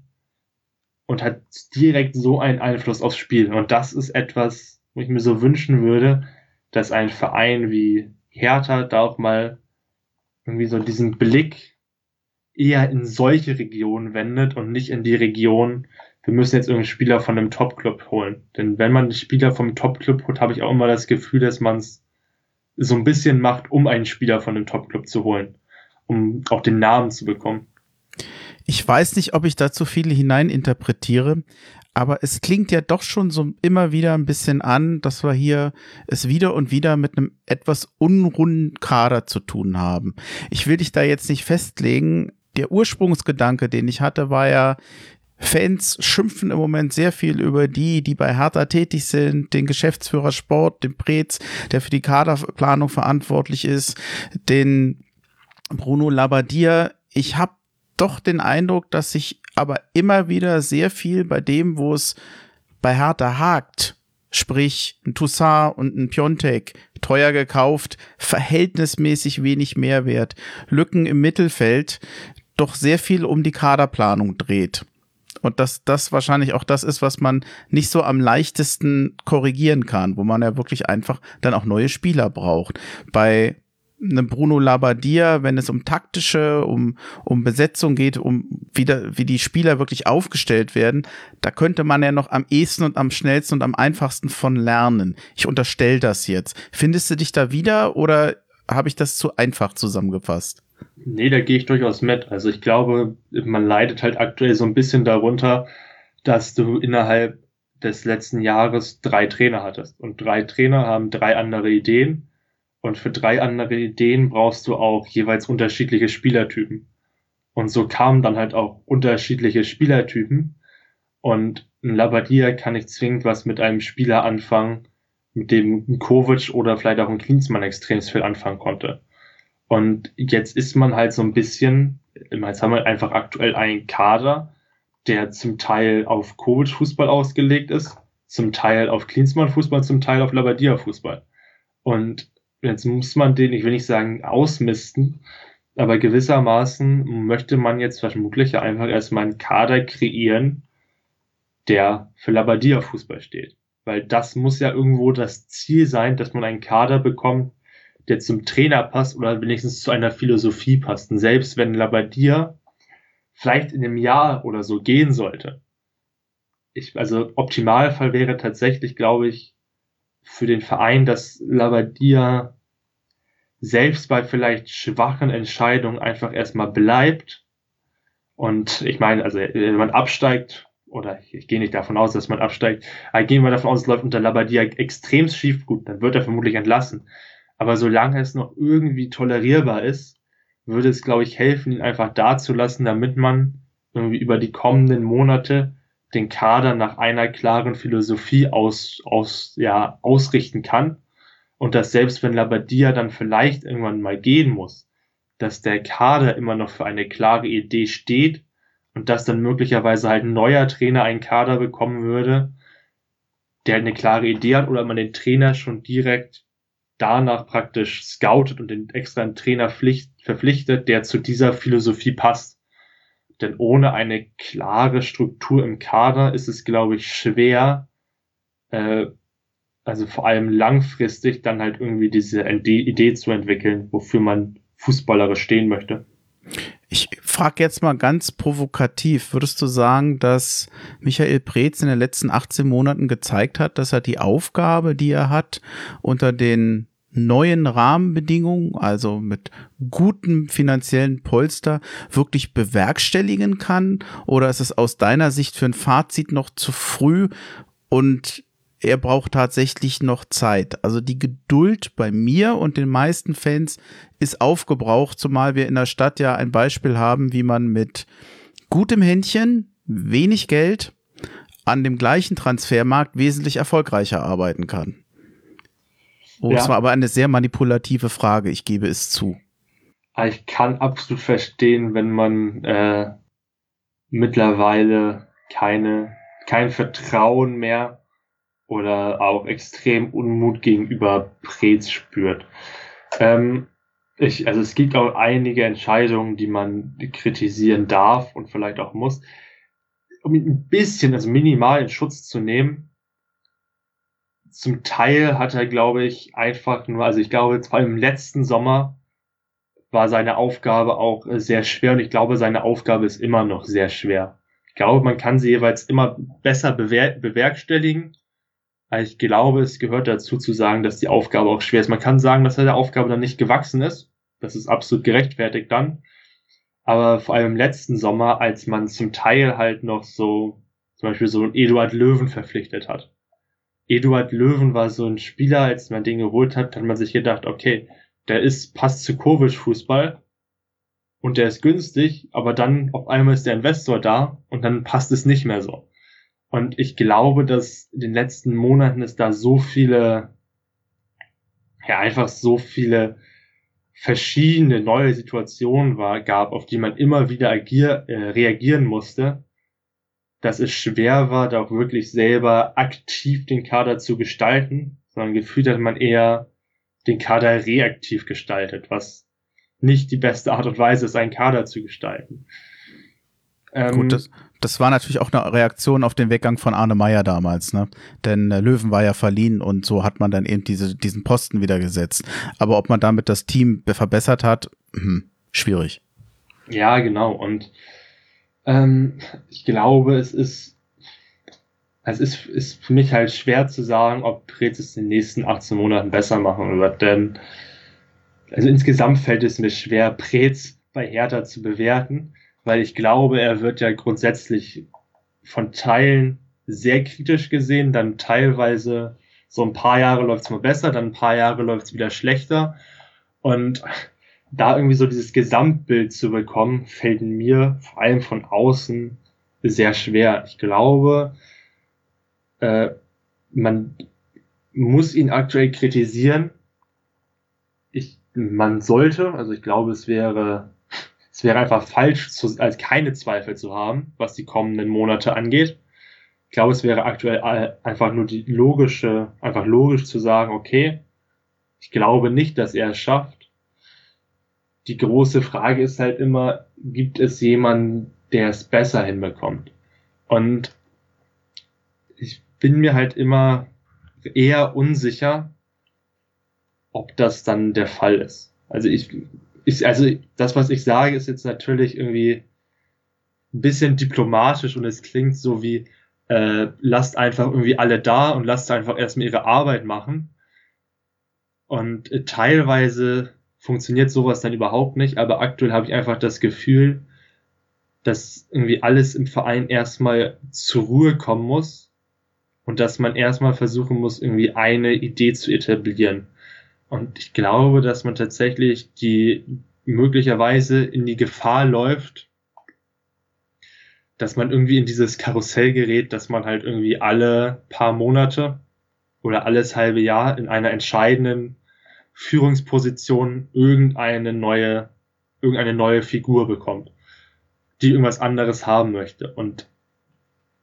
B: und hat direkt so einen Einfluss aufs Spiel. Und das ist etwas, wo ich mir so wünschen würde, dass ein Verein wie Hertha da auch mal irgendwie so diesen Blick eher in solche Regionen wendet und nicht in die Region wir müssen jetzt irgendeinen Spieler von einem Top-Club holen. Denn wenn man einen Spieler vom Top-Club holt, habe ich auch immer das Gefühl, dass man es so ein bisschen macht, um einen Spieler von einem Top-Club zu holen, um auch den Namen zu bekommen.
A: Ich weiß nicht, ob ich da zu viel hineininterpretiere, aber es klingt ja doch schon so immer wieder ein bisschen an, dass wir hier es wieder und wieder mit einem etwas unrunden Kader zu tun haben. Ich will dich da jetzt nicht festlegen. Der Ursprungsgedanke, den ich hatte, war ja, Fans schimpfen im Moment sehr viel über die, die bei Hertha tätig sind, den Geschäftsführer Sport, den Prez, der für die Kaderplanung verantwortlich ist, den Bruno Labbadia. Ich habe doch den Eindruck, dass sich aber immer wieder sehr viel bei dem, wo es bei Hertha hakt, sprich ein Toussaint und ein Piontek, teuer gekauft, verhältnismäßig wenig Mehrwert, Lücken im Mittelfeld, doch sehr viel um die Kaderplanung dreht. Und dass das wahrscheinlich auch das ist, was man nicht so am leichtesten korrigieren kann, wo man ja wirklich einfach dann auch neue Spieler braucht. Bei einem Bruno Labbadia, wenn es um taktische, um, um Besetzung geht, um wieder, wie die Spieler wirklich aufgestellt werden, da könnte man ja noch am ehesten und am schnellsten und am einfachsten von lernen. Ich unterstelle das jetzt. Findest du dich da wieder oder habe ich das zu einfach zusammengefasst?
B: Nee, da gehe ich durchaus mit. Also ich glaube, man leidet halt aktuell so ein bisschen darunter, dass du innerhalb des letzten Jahres drei Trainer hattest. Und drei Trainer haben drei andere Ideen. Und für drei andere Ideen brauchst du auch jeweils unterschiedliche Spielertypen. Und so kamen dann halt auch unterschiedliche Spielertypen. Und ein Labadia kann nicht zwingend was mit einem Spieler anfangen, mit dem ein Kovic oder vielleicht auch ein Klinsmann extrem viel anfangen konnte. Und jetzt ist man halt so ein bisschen, jetzt haben wir einfach aktuell einen Kader, der zum Teil auf Kovic-Fußball ausgelegt ist, zum Teil auf Klinsmann-Fußball, zum Teil auf Labadia-Fußball. Und jetzt muss man den, ich will nicht sagen ausmisten, aber gewissermaßen möchte man jetzt vermutlich einfach erstmal einen Kader kreieren, der für Labadia-Fußball steht. Weil das muss ja irgendwo das Ziel sein, dass man einen Kader bekommt, der zum Trainer passt oder wenigstens zu einer Philosophie passt. Und selbst wenn Labadia vielleicht in einem Jahr oder so gehen sollte, ich, also Optimalfall wäre tatsächlich, glaube ich, für den Verein, dass Labadia selbst bei vielleicht schwachen Entscheidungen einfach erstmal bleibt. Und ich meine, also wenn man absteigt, oder ich gehe nicht davon aus, dass man absteigt, aber gehen wir davon aus, es läuft unter Labadia extrem schief, gut, dann wird er vermutlich entlassen. Aber solange es noch irgendwie tolerierbar ist, würde es, glaube ich, helfen, ihn einfach da zu lassen, damit man irgendwie über die kommenden Monate den Kader nach einer klaren Philosophie aus, aus, ja, ausrichten kann. Und dass selbst wenn Labadia dann vielleicht irgendwann mal gehen muss, dass der Kader immer noch für eine klare Idee steht und dass dann möglicherweise halt ein neuer Trainer einen Kader bekommen würde, der eine klare Idee hat oder man den Trainer schon direkt danach praktisch scoutet und den extra einen Trainer pflicht, verpflichtet, der zu dieser Philosophie passt. Denn ohne eine klare Struktur im Kader ist es, glaube ich, schwer, äh, also vor allem langfristig dann halt irgendwie diese Idee zu entwickeln, wofür man fußballerisch stehen möchte.
A: Ich frage jetzt mal ganz provokativ, würdest du sagen, dass Michael Preetz in den letzten 18 Monaten gezeigt hat, dass er die Aufgabe, die er hat, unter den neuen Rahmenbedingungen, also mit gutem finanziellen Polster, wirklich bewerkstelligen kann? Oder ist es aus deiner Sicht für ein Fazit noch zu früh und er braucht tatsächlich noch Zeit. Also die Geduld bei mir und den meisten Fans ist aufgebraucht, zumal wir in der Stadt ja ein Beispiel haben, wie man mit gutem Händchen, wenig Geld an dem gleichen Transfermarkt wesentlich erfolgreicher arbeiten kann. Oh, ja. das war aber eine sehr manipulative Frage, ich gebe es zu.
B: Ah, ich kann absolut verstehen, wenn man äh, mittlerweile keine, kein Vertrauen mehr oder auch extrem Unmut gegenüber Prez spürt. Ähm, ich, also es gibt auch einige Entscheidungen, die man kritisieren darf und vielleicht auch muss. Um ihn ein bisschen, also minimal in Schutz zu nehmen, zum Teil hat er, glaube ich, einfach nur, also ich glaube, vor allem im letzten Sommer war seine Aufgabe auch sehr schwer und ich glaube, seine Aufgabe ist immer noch sehr schwer glaube, man kann sie jeweils immer besser bewer bewerkstelligen. Aber ich glaube, es gehört dazu zu sagen, dass die Aufgabe auch schwer ist. Man kann sagen, dass er der Aufgabe dann nicht gewachsen ist. Das ist absolut gerechtfertigt dann. Aber vor allem im letzten Sommer, als man zum Teil halt noch so, zum Beispiel so Eduard Löwen verpflichtet hat. Eduard Löwen war so ein Spieler, als man den geholt hat, hat man sich gedacht, okay, der ist, passt zu Kovic Fußball und der ist günstig, aber dann auf einmal ist der Investor da und dann passt es nicht mehr so. Und ich glaube, dass in den letzten Monaten es da so viele, ja, einfach so viele verschiedene neue Situationen war, gab, auf die man immer wieder agier, äh, reagieren musste, dass es schwer war, da auch wirklich selber aktiv den Kader zu gestalten, sondern gefühlt hat man eher den Kader reaktiv gestaltet, was nicht die beste Art und Weise ist, einen Kader zu gestalten.
A: Ähm, Gut, das, das war natürlich auch eine Reaktion auf den Weggang von Arne Meyer damals, ne? Denn äh, Löwen war ja verliehen und so hat man dann eben diese, diesen Posten wieder gesetzt. Aber ob man damit das Team verbessert hat, hm, schwierig.
B: Ja, genau. Und ähm, ich glaube, es ist, es ist, ist für mich halt schwer zu sagen, ob Preetz es in den nächsten 18 Monaten besser machen wird. Denn also insgesamt fällt es mir schwer, Preetz bei Hertha zu bewerten weil ich glaube, er wird ja grundsätzlich von Teilen sehr kritisch gesehen, dann teilweise so ein paar Jahre läuft es mal besser, dann ein paar Jahre läuft es wieder schlechter. Und da irgendwie so dieses Gesamtbild zu bekommen, fällt mir vor allem von außen sehr schwer. Ich glaube, äh, man muss ihn aktuell kritisieren. Ich, man sollte, also ich glaube, es wäre es wäre einfach falsch, zu, als keine Zweifel zu haben, was die kommenden Monate angeht. Ich glaube, es wäre aktuell einfach nur die logische, einfach logisch zu sagen, okay, ich glaube nicht, dass er es schafft. Die große Frage ist halt immer, gibt es jemanden, der es besser hinbekommt? Und ich bin mir halt immer eher unsicher, ob das dann der Fall ist. Also ich ich, also das, was ich sage, ist jetzt natürlich irgendwie ein bisschen diplomatisch und es klingt so wie, äh, lasst einfach irgendwie alle da und lasst einfach erstmal ihre Arbeit machen. Und äh, teilweise funktioniert sowas dann überhaupt nicht, aber aktuell habe ich einfach das Gefühl, dass irgendwie alles im Verein erstmal zur Ruhe kommen muss und dass man erstmal versuchen muss, irgendwie eine Idee zu etablieren. Und ich glaube, dass man tatsächlich die möglicherweise in die Gefahr läuft, dass man irgendwie in dieses Karussell gerät, dass man halt irgendwie alle paar Monate oder alles halbe Jahr in einer entscheidenden Führungsposition irgendeine neue, irgendeine neue Figur bekommt, die irgendwas anderes haben möchte. Und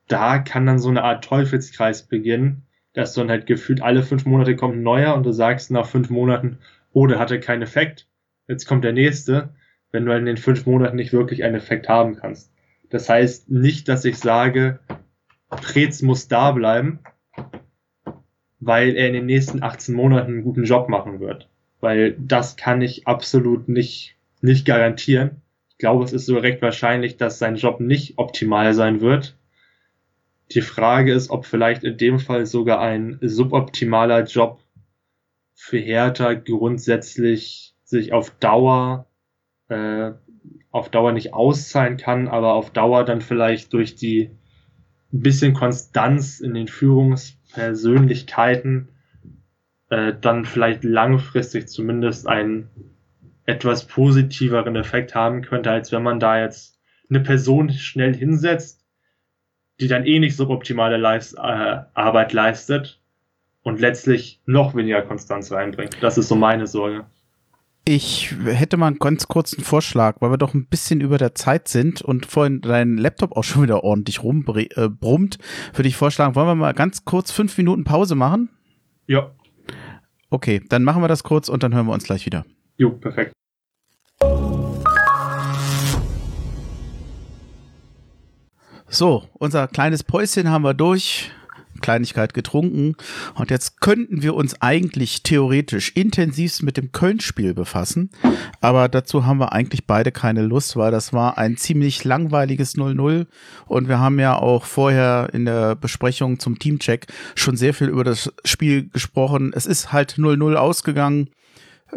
B: da kann dann so eine Art Teufelskreis beginnen, dass dann halt gefühlt alle fünf Monate kommt ein neuer und du sagst nach fünf Monaten, oh, der hatte keinen Effekt. Jetzt kommt der nächste, wenn du halt in den fünf Monaten nicht wirklich einen Effekt haben kannst. Das heißt nicht, dass ich sage, Preetz muss da bleiben, weil er in den nächsten 18 Monaten einen guten Job machen wird. Weil das kann ich absolut nicht, nicht garantieren. Ich glaube, es ist so recht wahrscheinlich, dass sein Job nicht optimal sein wird. Die Frage ist, ob vielleicht in dem Fall sogar ein suboptimaler Job für Hertha grundsätzlich sich auf Dauer äh, auf Dauer nicht auszahlen kann, aber auf Dauer dann vielleicht durch die bisschen Konstanz in den Führungspersönlichkeiten äh, dann vielleicht langfristig zumindest einen etwas positiveren Effekt haben könnte, als wenn man da jetzt eine Person schnell hinsetzt, die dann eh nicht suboptimale Leist äh, Arbeit leistet und letztlich noch weniger Konstanz reinbringt. Das ist so meine Sorge.
A: Ich hätte mal einen ganz kurzen Vorschlag, weil wir doch ein bisschen über der Zeit sind und vorhin dein Laptop auch schon wieder ordentlich rumbrummt, äh, würde ich vorschlagen, wollen wir mal ganz kurz fünf Minuten Pause machen?
B: Ja.
A: Okay, dann machen wir das kurz und dann hören wir uns gleich wieder.
B: Jo, perfekt.
A: So, unser kleines Päuschen haben wir durch. Kleinigkeit getrunken und jetzt könnten wir uns eigentlich theoretisch intensivst mit dem Köln-Spiel befassen, aber dazu haben wir eigentlich beide keine Lust, weil das war ein ziemlich langweiliges 0-0 und wir haben ja auch vorher in der Besprechung zum Teamcheck schon sehr viel über das Spiel gesprochen. Es ist halt 0-0 ausgegangen.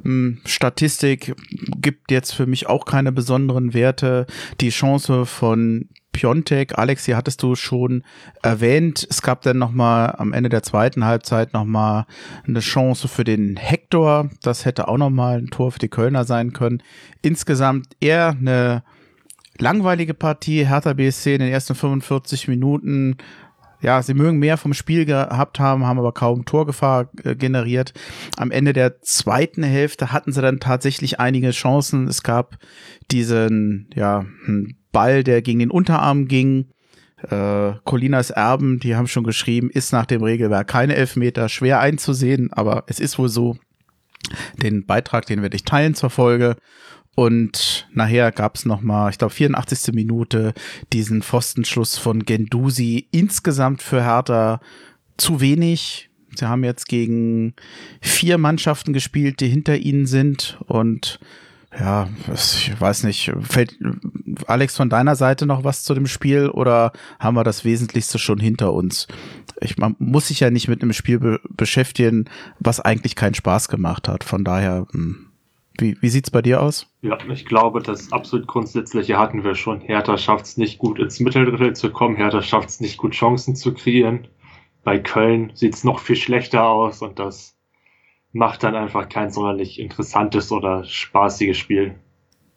A: Ähm, Statistik gibt jetzt für mich auch keine besonderen Werte. Die Chance von Piontek, Alex, hier hattest du schon erwähnt. Es gab dann nochmal am Ende der zweiten Halbzeit nochmal eine Chance für den Hector. Das hätte auch nochmal ein Tor für die Kölner sein können. Insgesamt eher eine langweilige Partie. Hertha BSC in den ersten 45 Minuten ja, sie mögen mehr vom Spiel gehabt haben, haben aber kaum Torgefahr äh, generiert. Am Ende der zweiten Hälfte hatten sie dann tatsächlich einige Chancen. Es gab diesen, ja, Ball, der gegen den Unterarm ging. Äh, Colinas Erben, die haben schon geschrieben, ist nach dem Regelwerk keine Elfmeter, schwer einzusehen, aber es ist wohl so. Den Beitrag, den werde ich teilen zur Folge. Und nachher gab es nochmal, ich glaube, 84. Minute diesen Pfostenschluss von Gendusi. Insgesamt für Hertha zu wenig. Sie haben jetzt gegen vier Mannschaften gespielt, die hinter ihnen sind. Und ja, ich weiß nicht, fällt Alex von deiner Seite noch was zu dem Spiel oder haben wir das Wesentlichste schon hinter uns? Ich, man muss sich ja nicht mit einem Spiel be beschäftigen, was eigentlich keinen Spaß gemacht hat. Von daher, hm. Wie, wie sieht es bei dir aus?
B: Ja, ich glaube, das absolut Grundsätzliche hatten wir schon. Hertha schafft es nicht gut ins Mitteldrittel zu kommen, Hertha schafft es nicht gut Chancen zu kreieren. Bei Köln sieht es noch viel schlechter aus und das macht dann einfach kein sonderlich interessantes oder spaßiges Spiel.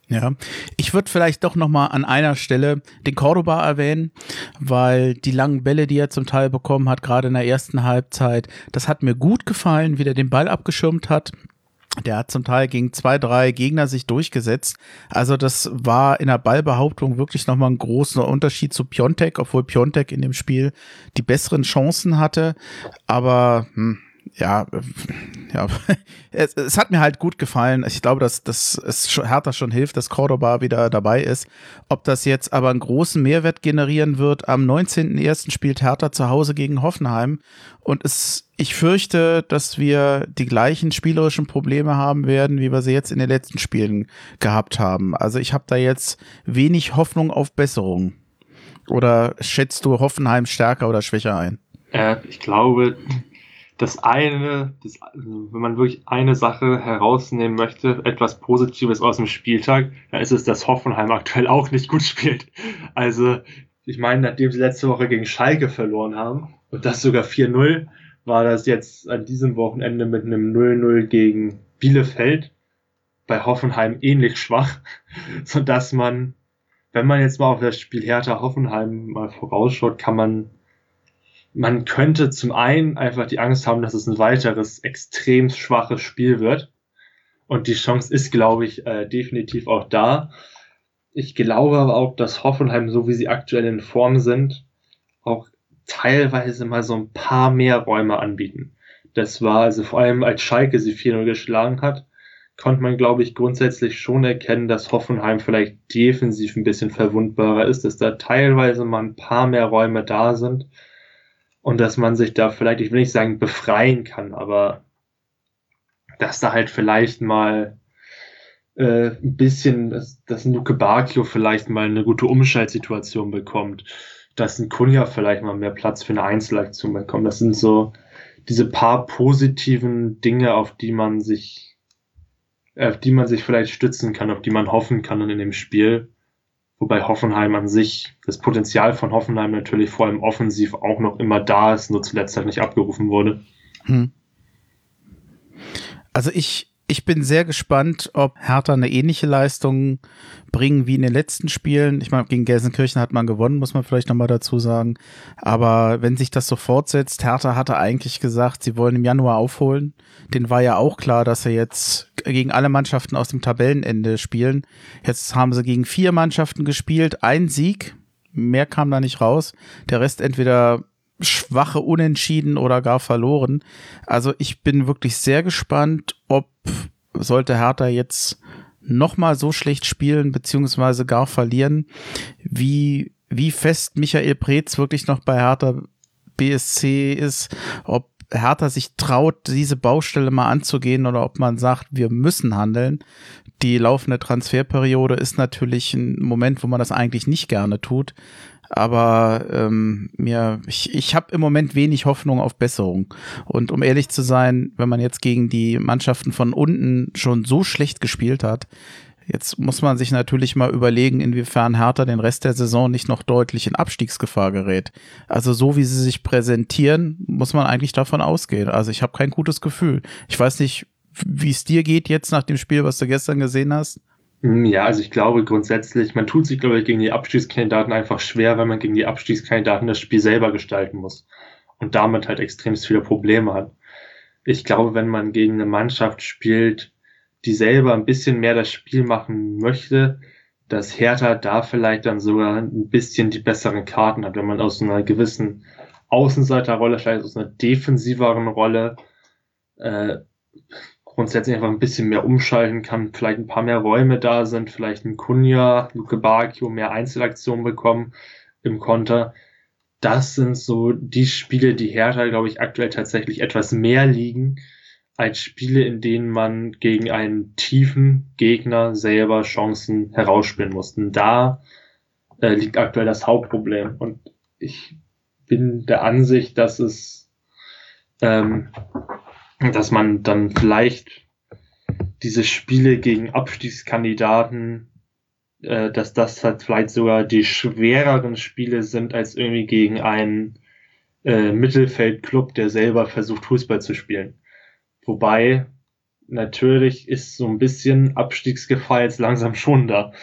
A: Ja, ich würde vielleicht doch noch mal an einer Stelle den Cordoba erwähnen, weil die langen Bälle, die er zum Teil bekommen hat, gerade in der ersten Halbzeit, das hat mir gut gefallen, wie der den Ball abgeschirmt hat. Der hat zum Teil gegen zwei, drei Gegner sich durchgesetzt. Also das war in der Ballbehauptung wirklich nochmal ein großer Unterschied zu Piontek, obwohl Piontek in dem Spiel die besseren Chancen hatte. Aber hm, ja, ja, *laughs* es, es, hat mir halt gut gefallen. Ich glaube, dass, dass es Hertha schon hilft, dass Cordoba wieder dabei ist. Ob das jetzt aber einen großen Mehrwert generieren wird, am 19.01. spielt Hertha zu Hause gegen Hoffenheim. Und es, ich fürchte, dass wir die gleichen spielerischen Probleme haben werden, wie wir sie jetzt in den letzten Spielen gehabt haben. Also ich habe da jetzt wenig Hoffnung auf Besserung. Oder schätzt du Hoffenheim stärker oder schwächer ein?
B: Äh, ich glaube, das eine, das, wenn man wirklich eine Sache herausnehmen möchte, etwas Positives aus dem Spieltag, dann ist es, dass Hoffenheim aktuell auch nicht gut spielt. Also, ich meine, nachdem sie letzte Woche gegen Schalke verloren haben, und das sogar 4-0, war das jetzt an diesem Wochenende mit einem 0-0 gegen Bielefeld bei Hoffenheim ähnlich schwach, *laughs* so dass man, wenn man jetzt mal auf das Spiel Hertha Hoffenheim mal vorausschaut, kann man man könnte zum einen einfach die Angst haben, dass es ein weiteres extrem schwaches Spiel wird. Und die Chance ist, glaube ich, äh, definitiv auch da. Ich glaube aber auch, dass Hoffenheim, so wie sie aktuell in Form sind, auch teilweise mal so ein paar mehr Räume anbieten. Das war also vor allem, als Schalke sie 4-0 geschlagen hat, konnte man, glaube ich, grundsätzlich schon erkennen, dass Hoffenheim vielleicht defensiv ein bisschen verwundbarer ist, dass da teilweise mal ein paar mehr Räume da sind und dass man sich da vielleicht, ich will nicht sagen befreien kann, aber dass da halt vielleicht mal äh, ein bisschen, dass, dass ein Luke Bacchio vielleicht mal eine gute Umschaltsituation bekommt, dass ein Kunja vielleicht mal mehr Platz für eine Einzelaktion bekommt. Das sind so diese paar positiven Dinge, auf die man sich, auf die man sich vielleicht stützen kann, auf die man hoffen kann in dem Spiel. Wobei Hoffenheim an sich, das Potenzial von Hoffenheim natürlich vor allem offensiv auch noch immer da ist, nur zuletzt halt nicht abgerufen wurde. Hm.
A: Also ich, ich bin sehr gespannt, ob Hertha eine ähnliche Leistung bringen wie in den letzten Spielen. Ich meine, gegen Gelsenkirchen hat man gewonnen, muss man vielleicht nochmal dazu sagen. Aber wenn sich das so fortsetzt, Hertha hatte eigentlich gesagt, sie wollen im Januar aufholen. Den war ja auch klar, dass sie jetzt gegen alle Mannschaften aus dem Tabellenende spielen. Jetzt haben sie gegen vier Mannschaften gespielt, ein Sieg. Mehr kam da nicht raus. Der Rest entweder schwache Unentschieden oder gar verloren. Also ich bin wirklich sehr gespannt, ob sollte Hertha jetzt nochmal so schlecht spielen, beziehungsweise gar verlieren, wie, wie fest Michael Preetz wirklich noch bei Hertha BSC ist, ob Hertha sich traut, diese Baustelle mal anzugehen oder ob man sagt, wir müssen handeln. Die laufende Transferperiode ist natürlich ein Moment, wo man das eigentlich nicht gerne tut. Aber ähm, mir, ich, ich habe im Moment wenig Hoffnung auf Besserung. Und um ehrlich zu sein, wenn man jetzt gegen die Mannschaften von unten schon so schlecht gespielt hat, Jetzt muss man sich natürlich mal überlegen, inwiefern Hertha den Rest der Saison nicht noch deutlich in Abstiegsgefahr gerät. Also so wie sie sich präsentieren, muss man eigentlich davon ausgehen. Also ich habe kein gutes Gefühl. Ich weiß nicht, wie es dir geht jetzt nach dem Spiel, was du gestern gesehen hast.
B: Hm, ja, also ich glaube grundsätzlich, man tut sich, glaube ich, gegen die Abstiegskandidaten einfach schwer, weil man gegen die Abstiegskandidaten das Spiel selber gestalten muss und damit halt extrem viele Probleme hat. Ich glaube, wenn man gegen eine Mannschaft spielt, die selber ein bisschen mehr das Spiel machen möchte, dass Hertha da vielleicht dann sogar ein bisschen die besseren Karten hat, wenn man aus einer gewissen Außenseiterrolle, vielleicht aus einer defensiveren Rolle äh, grundsätzlich einfach ein bisschen mehr umschalten kann, vielleicht ein paar mehr Räume da sind, vielleicht ein Kunja, Luke Bacchio mehr Einzelaktionen bekommen im Konter. Das sind so die Spiele, die Hertha, glaube ich, aktuell tatsächlich etwas mehr liegen als Spiele, in denen man gegen einen tiefen Gegner selber Chancen herausspielen muss. Und da äh, liegt aktuell das Hauptproblem. Und ich bin der Ansicht, dass es, ähm, dass man dann vielleicht diese Spiele gegen Abstiegskandidaten, äh, dass das halt vielleicht sogar die schwereren Spiele sind als irgendwie gegen einen äh, Mittelfeldclub, der selber versucht Fußball zu spielen. Wobei, natürlich ist so ein bisschen Abstiegsgefahr jetzt langsam schon da.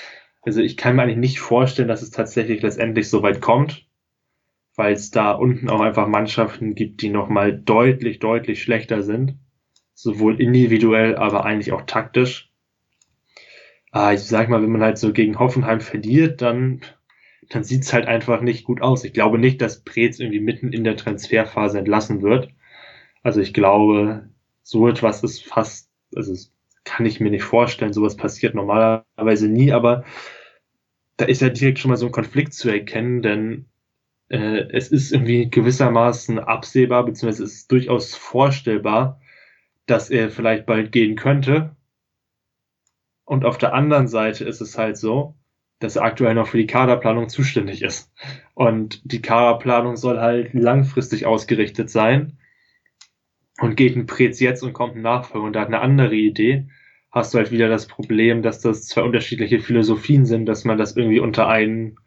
B: Also ich kann mir eigentlich nicht vorstellen, dass es tatsächlich letztendlich so weit kommt, weil es da unten auch einfach Mannschaften gibt, die nochmal deutlich, deutlich schlechter sind. Sowohl individuell, aber eigentlich auch taktisch. Ah, ich sag mal, wenn man halt so gegen Hoffenheim verliert, dann, dann sieht's halt einfach nicht gut aus. Ich glaube nicht, dass Preetz irgendwie mitten in der Transferphase entlassen wird. Also ich glaube, so etwas ist fast, also kann ich mir nicht vorstellen, sowas passiert normalerweise nie, aber da ist ja direkt schon mal so ein Konflikt zu erkennen, denn äh, es ist irgendwie gewissermaßen absehbar, beziehungsweise es ist durchaus vorstellbar, dass er vielleicht bald gehen könnte. Und auf der anderen Seite ist es halt so, dass er aktuell noch für die Kaderplanung zuständig ist. Und die Kaderplanung soll halt langfristig ausgerichtet sein und geht ein Prez jetzt und kommt ein Nachfolger und da hat eine andere Idee, hast du halt wieder das Problem, dass das zwei unterschiedliche Philosophien sind, dass man das irgendwie unter einen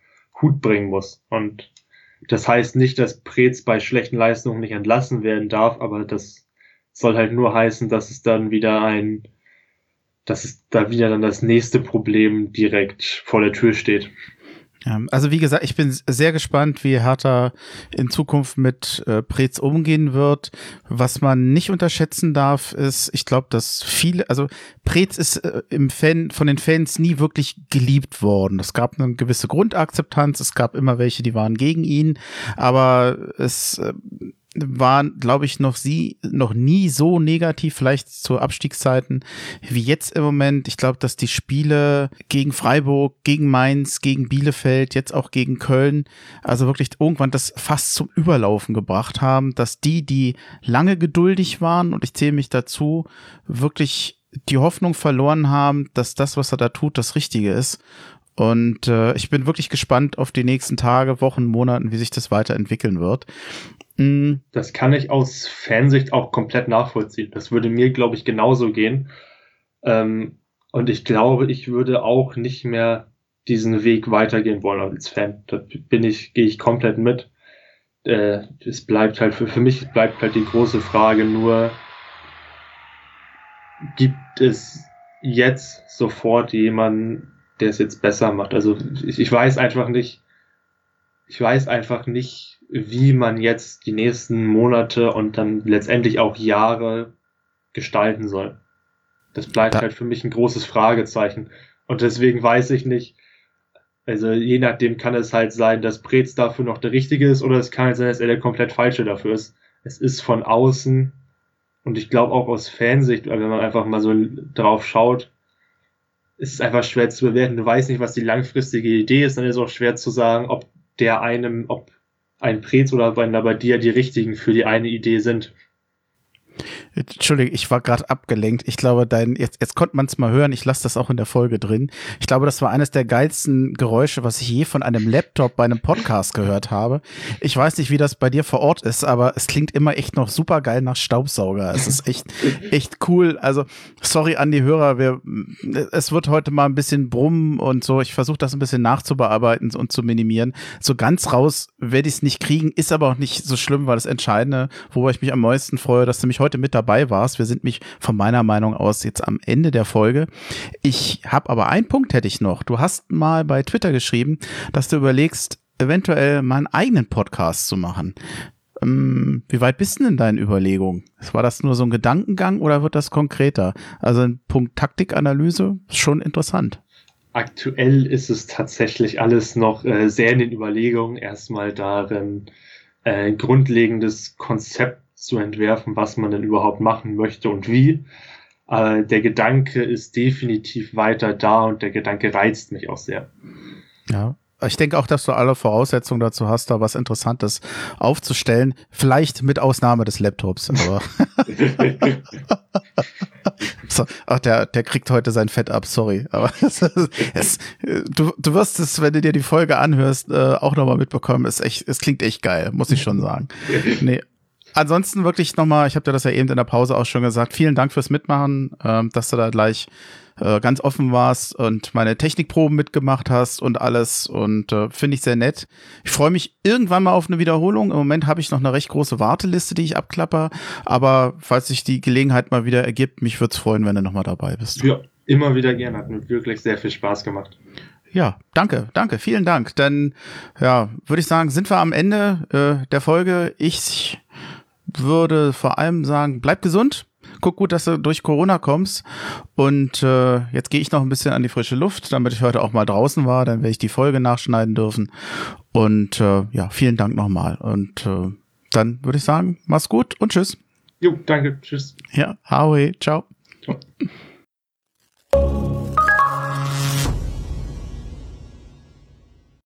B: Hut bringen muss. Und das heißt nicht, dass Prez bei schlechten Leistungen nicht entlassen werden darf, aber das soll halt nur heißen, dass es dann wieder ein, dass es da wieder dann das nächste Problem direkt vor der Tür steht.
A: Ja, also wie gesagt, ich bin sehr gespannt, wie Hertha in Zukunft mit äh, Preetz umgehen wird. Was man nicht unterschätzen darf, ist, ich glaube, dass viele, also Preetz ist äh, im Fan, von den Fans nie wirklich geliebt worden. Es gab eine gewisse Grundakzeptanz, es gab immer welche, die waren gegen ihn, aber es äh, waren, glaube ich, noch sie noch nie so negativ, vielleicht zu Abstiegszeiten wie jetzt im Moment. Ich glaube, dass die Spiele gegen Freiburg, gegen Mainz, gegen Bielefeld, jetzt auch gegen Köln, also wirklich irgendwann das fast zum Überlaufen gebracht haben, dass die, die lange geduldig waren, und ich zähle mich dazu, wirklich die Hoffnung verloren haben, dass das, was er da tut, das Richtige ist. Und äh, ich bin wirklich gespannt auf die nächsten Tage, Wochen, Monaten, wie sich das weiterentwickeln wird.
B: Mhm. Das kann ich aus Fansicht auch komplett nachvollziehen. Das würde mir, glaube ich, genauso gehen. Ähm, und ich glaube, ich würde auch nicht mehr diesen Weg weitergehen wollen als Fan. Da bin ich, gehe ich komplett mit. Äh, es bleibt halt für, für mich bleibt halt die große Frage nur, gibt es jetzt sofort jemanden, der es jetzt besser macht? Also ich, ich weiß einfach nicht, ich weiß einfach nicht, wie man jetzt die nächsten Monate und dann letztendlich auch Jahre gestalten soll. Das bleibt ja. halt für mich ein großes Fragezeichen. Und deswegen weiß ich nicht, also je nachdem kann es halt sein, dass Preetz dafür noch der Richtige ist oder es kann halt sein, dass er der komplett Falsche dafür ist. Es ist von außen und ich glaube auch aus Fansicht, wenn man einfach mal so drauf schaut, ist es einfach schwer zu bewerten. Du weißt nicht, was die langfristige Idee ist, dann ist es auch schwer zu sagen, ob der einem, ob ein Prez oder bei, bei dir die richtigen für die eine Idee sind.
A: Entschuldige, ich war gerade abgelenkt. Ich glaube, dein jetzt, jetzt konnte man es mal hören. Ich lasse das auch in der Folge drin. Ich glaube, das war eines der geilsten Geräusche, was ich je von einem Laptop bei einem Podcast gehört habe. Ich weiß nicht, wie das bei dir vor Ort ist, aber es klingt immer echt noch super geil nach Staubsauger. Es ist echt, *laughs* echt cool. Also, sorry an die Hörer. Wir, es wird heute mal ein bisschen brummen und so. Ich versuche das ein bisschen nachzubearbeiten und zu minimieren. So ganz raus werde ich es nicht kriegen, ist aber auch nicht so schlimm, weil das Entscheidende, worüber ich mich am meisten freue, dass du mich heute mit dabei warst. Wir sind mich von meiner Meinung aus jetzt am Ende der Folge. Ich habe aber einen Punkt hätte ich noch. Du hast mal bei Twitter geschrieben, dass du überlegst, eventuell mal einen eigenen Podcast zu machen. Ähm, wie weit bist du denn in deinen Überlegungen? War das nur so ein Gedankengang oder wird das konkreter? Also ein Punkt Taktikanalyse schon interessant.
B: Aktuell ist es tatsächlich alles noch äh, sehr in den Überlegungen. Erstmal darin, äh, grundlegendes Konzept zu entwerfen, was man denn überhaupt machen möchte und wie. Äh, der Gedanke ist definitiv weiter da und der Gedanke reizt mich auch sehr.
A: Ja, ich denke auch, dass du alle Voraussetzungen dazu hast, da was Interessantes aufzustellen. Vielleicht mit Ausnahme des Laptops, aber. *laughs* so, ach, der, der kriegt heute sein Fett ab, sorry. Aber *laughs* es, es, du, du wirst es, wenn du dir die Folge anhörst, äh, auch nochmal mitbekommen. Es, echt, es klingt echt geil, muss ich schon sagen. *laughs* Nee, ansonsten wirklich nochmal, ich habe dir das ja eben in der Pause auch schon gesagt, vielen Dank fürs Mitmachen, ähm, dass du da gleich äh, ganz offen warst und meine Technikproben mitgemacht hast und alles und äh, finde ich sehr nett. Ich freue mich irgendwann mal auf eine Wiederholung. Im Moment habe ich noch eine recht große Warteliste, die ich abklapper, aber falls sich die Gelegenheit mal wieder ergibt, mich würde es freuen, wenn du nochmal dabei bist.
B: Ja, immer wieder gerne. Hat mir wirklich sehr viel Spaß gemacht.
A: Ja, danke, danke, vielen Dank. Dann, ja, würde ich sagen, sind wir am Ende äh, der Folge. Ich würde vor allem sagen, bleib gesund. Guck gut, dass du durch Corona kommst. Und äh, jetzt gehe ich noch ein bisschen an die frische Luft, damit ich heute auch mal draußen war. Dann werde ich die Folge nachschneiden dürfen. Und äh, ja, vielen Dank nochmal. Und äh, dann würde ich sagen, mach's gut und tschüss.
B: Jo, danke. Tschüss.
A: Ja, Howie, ciao.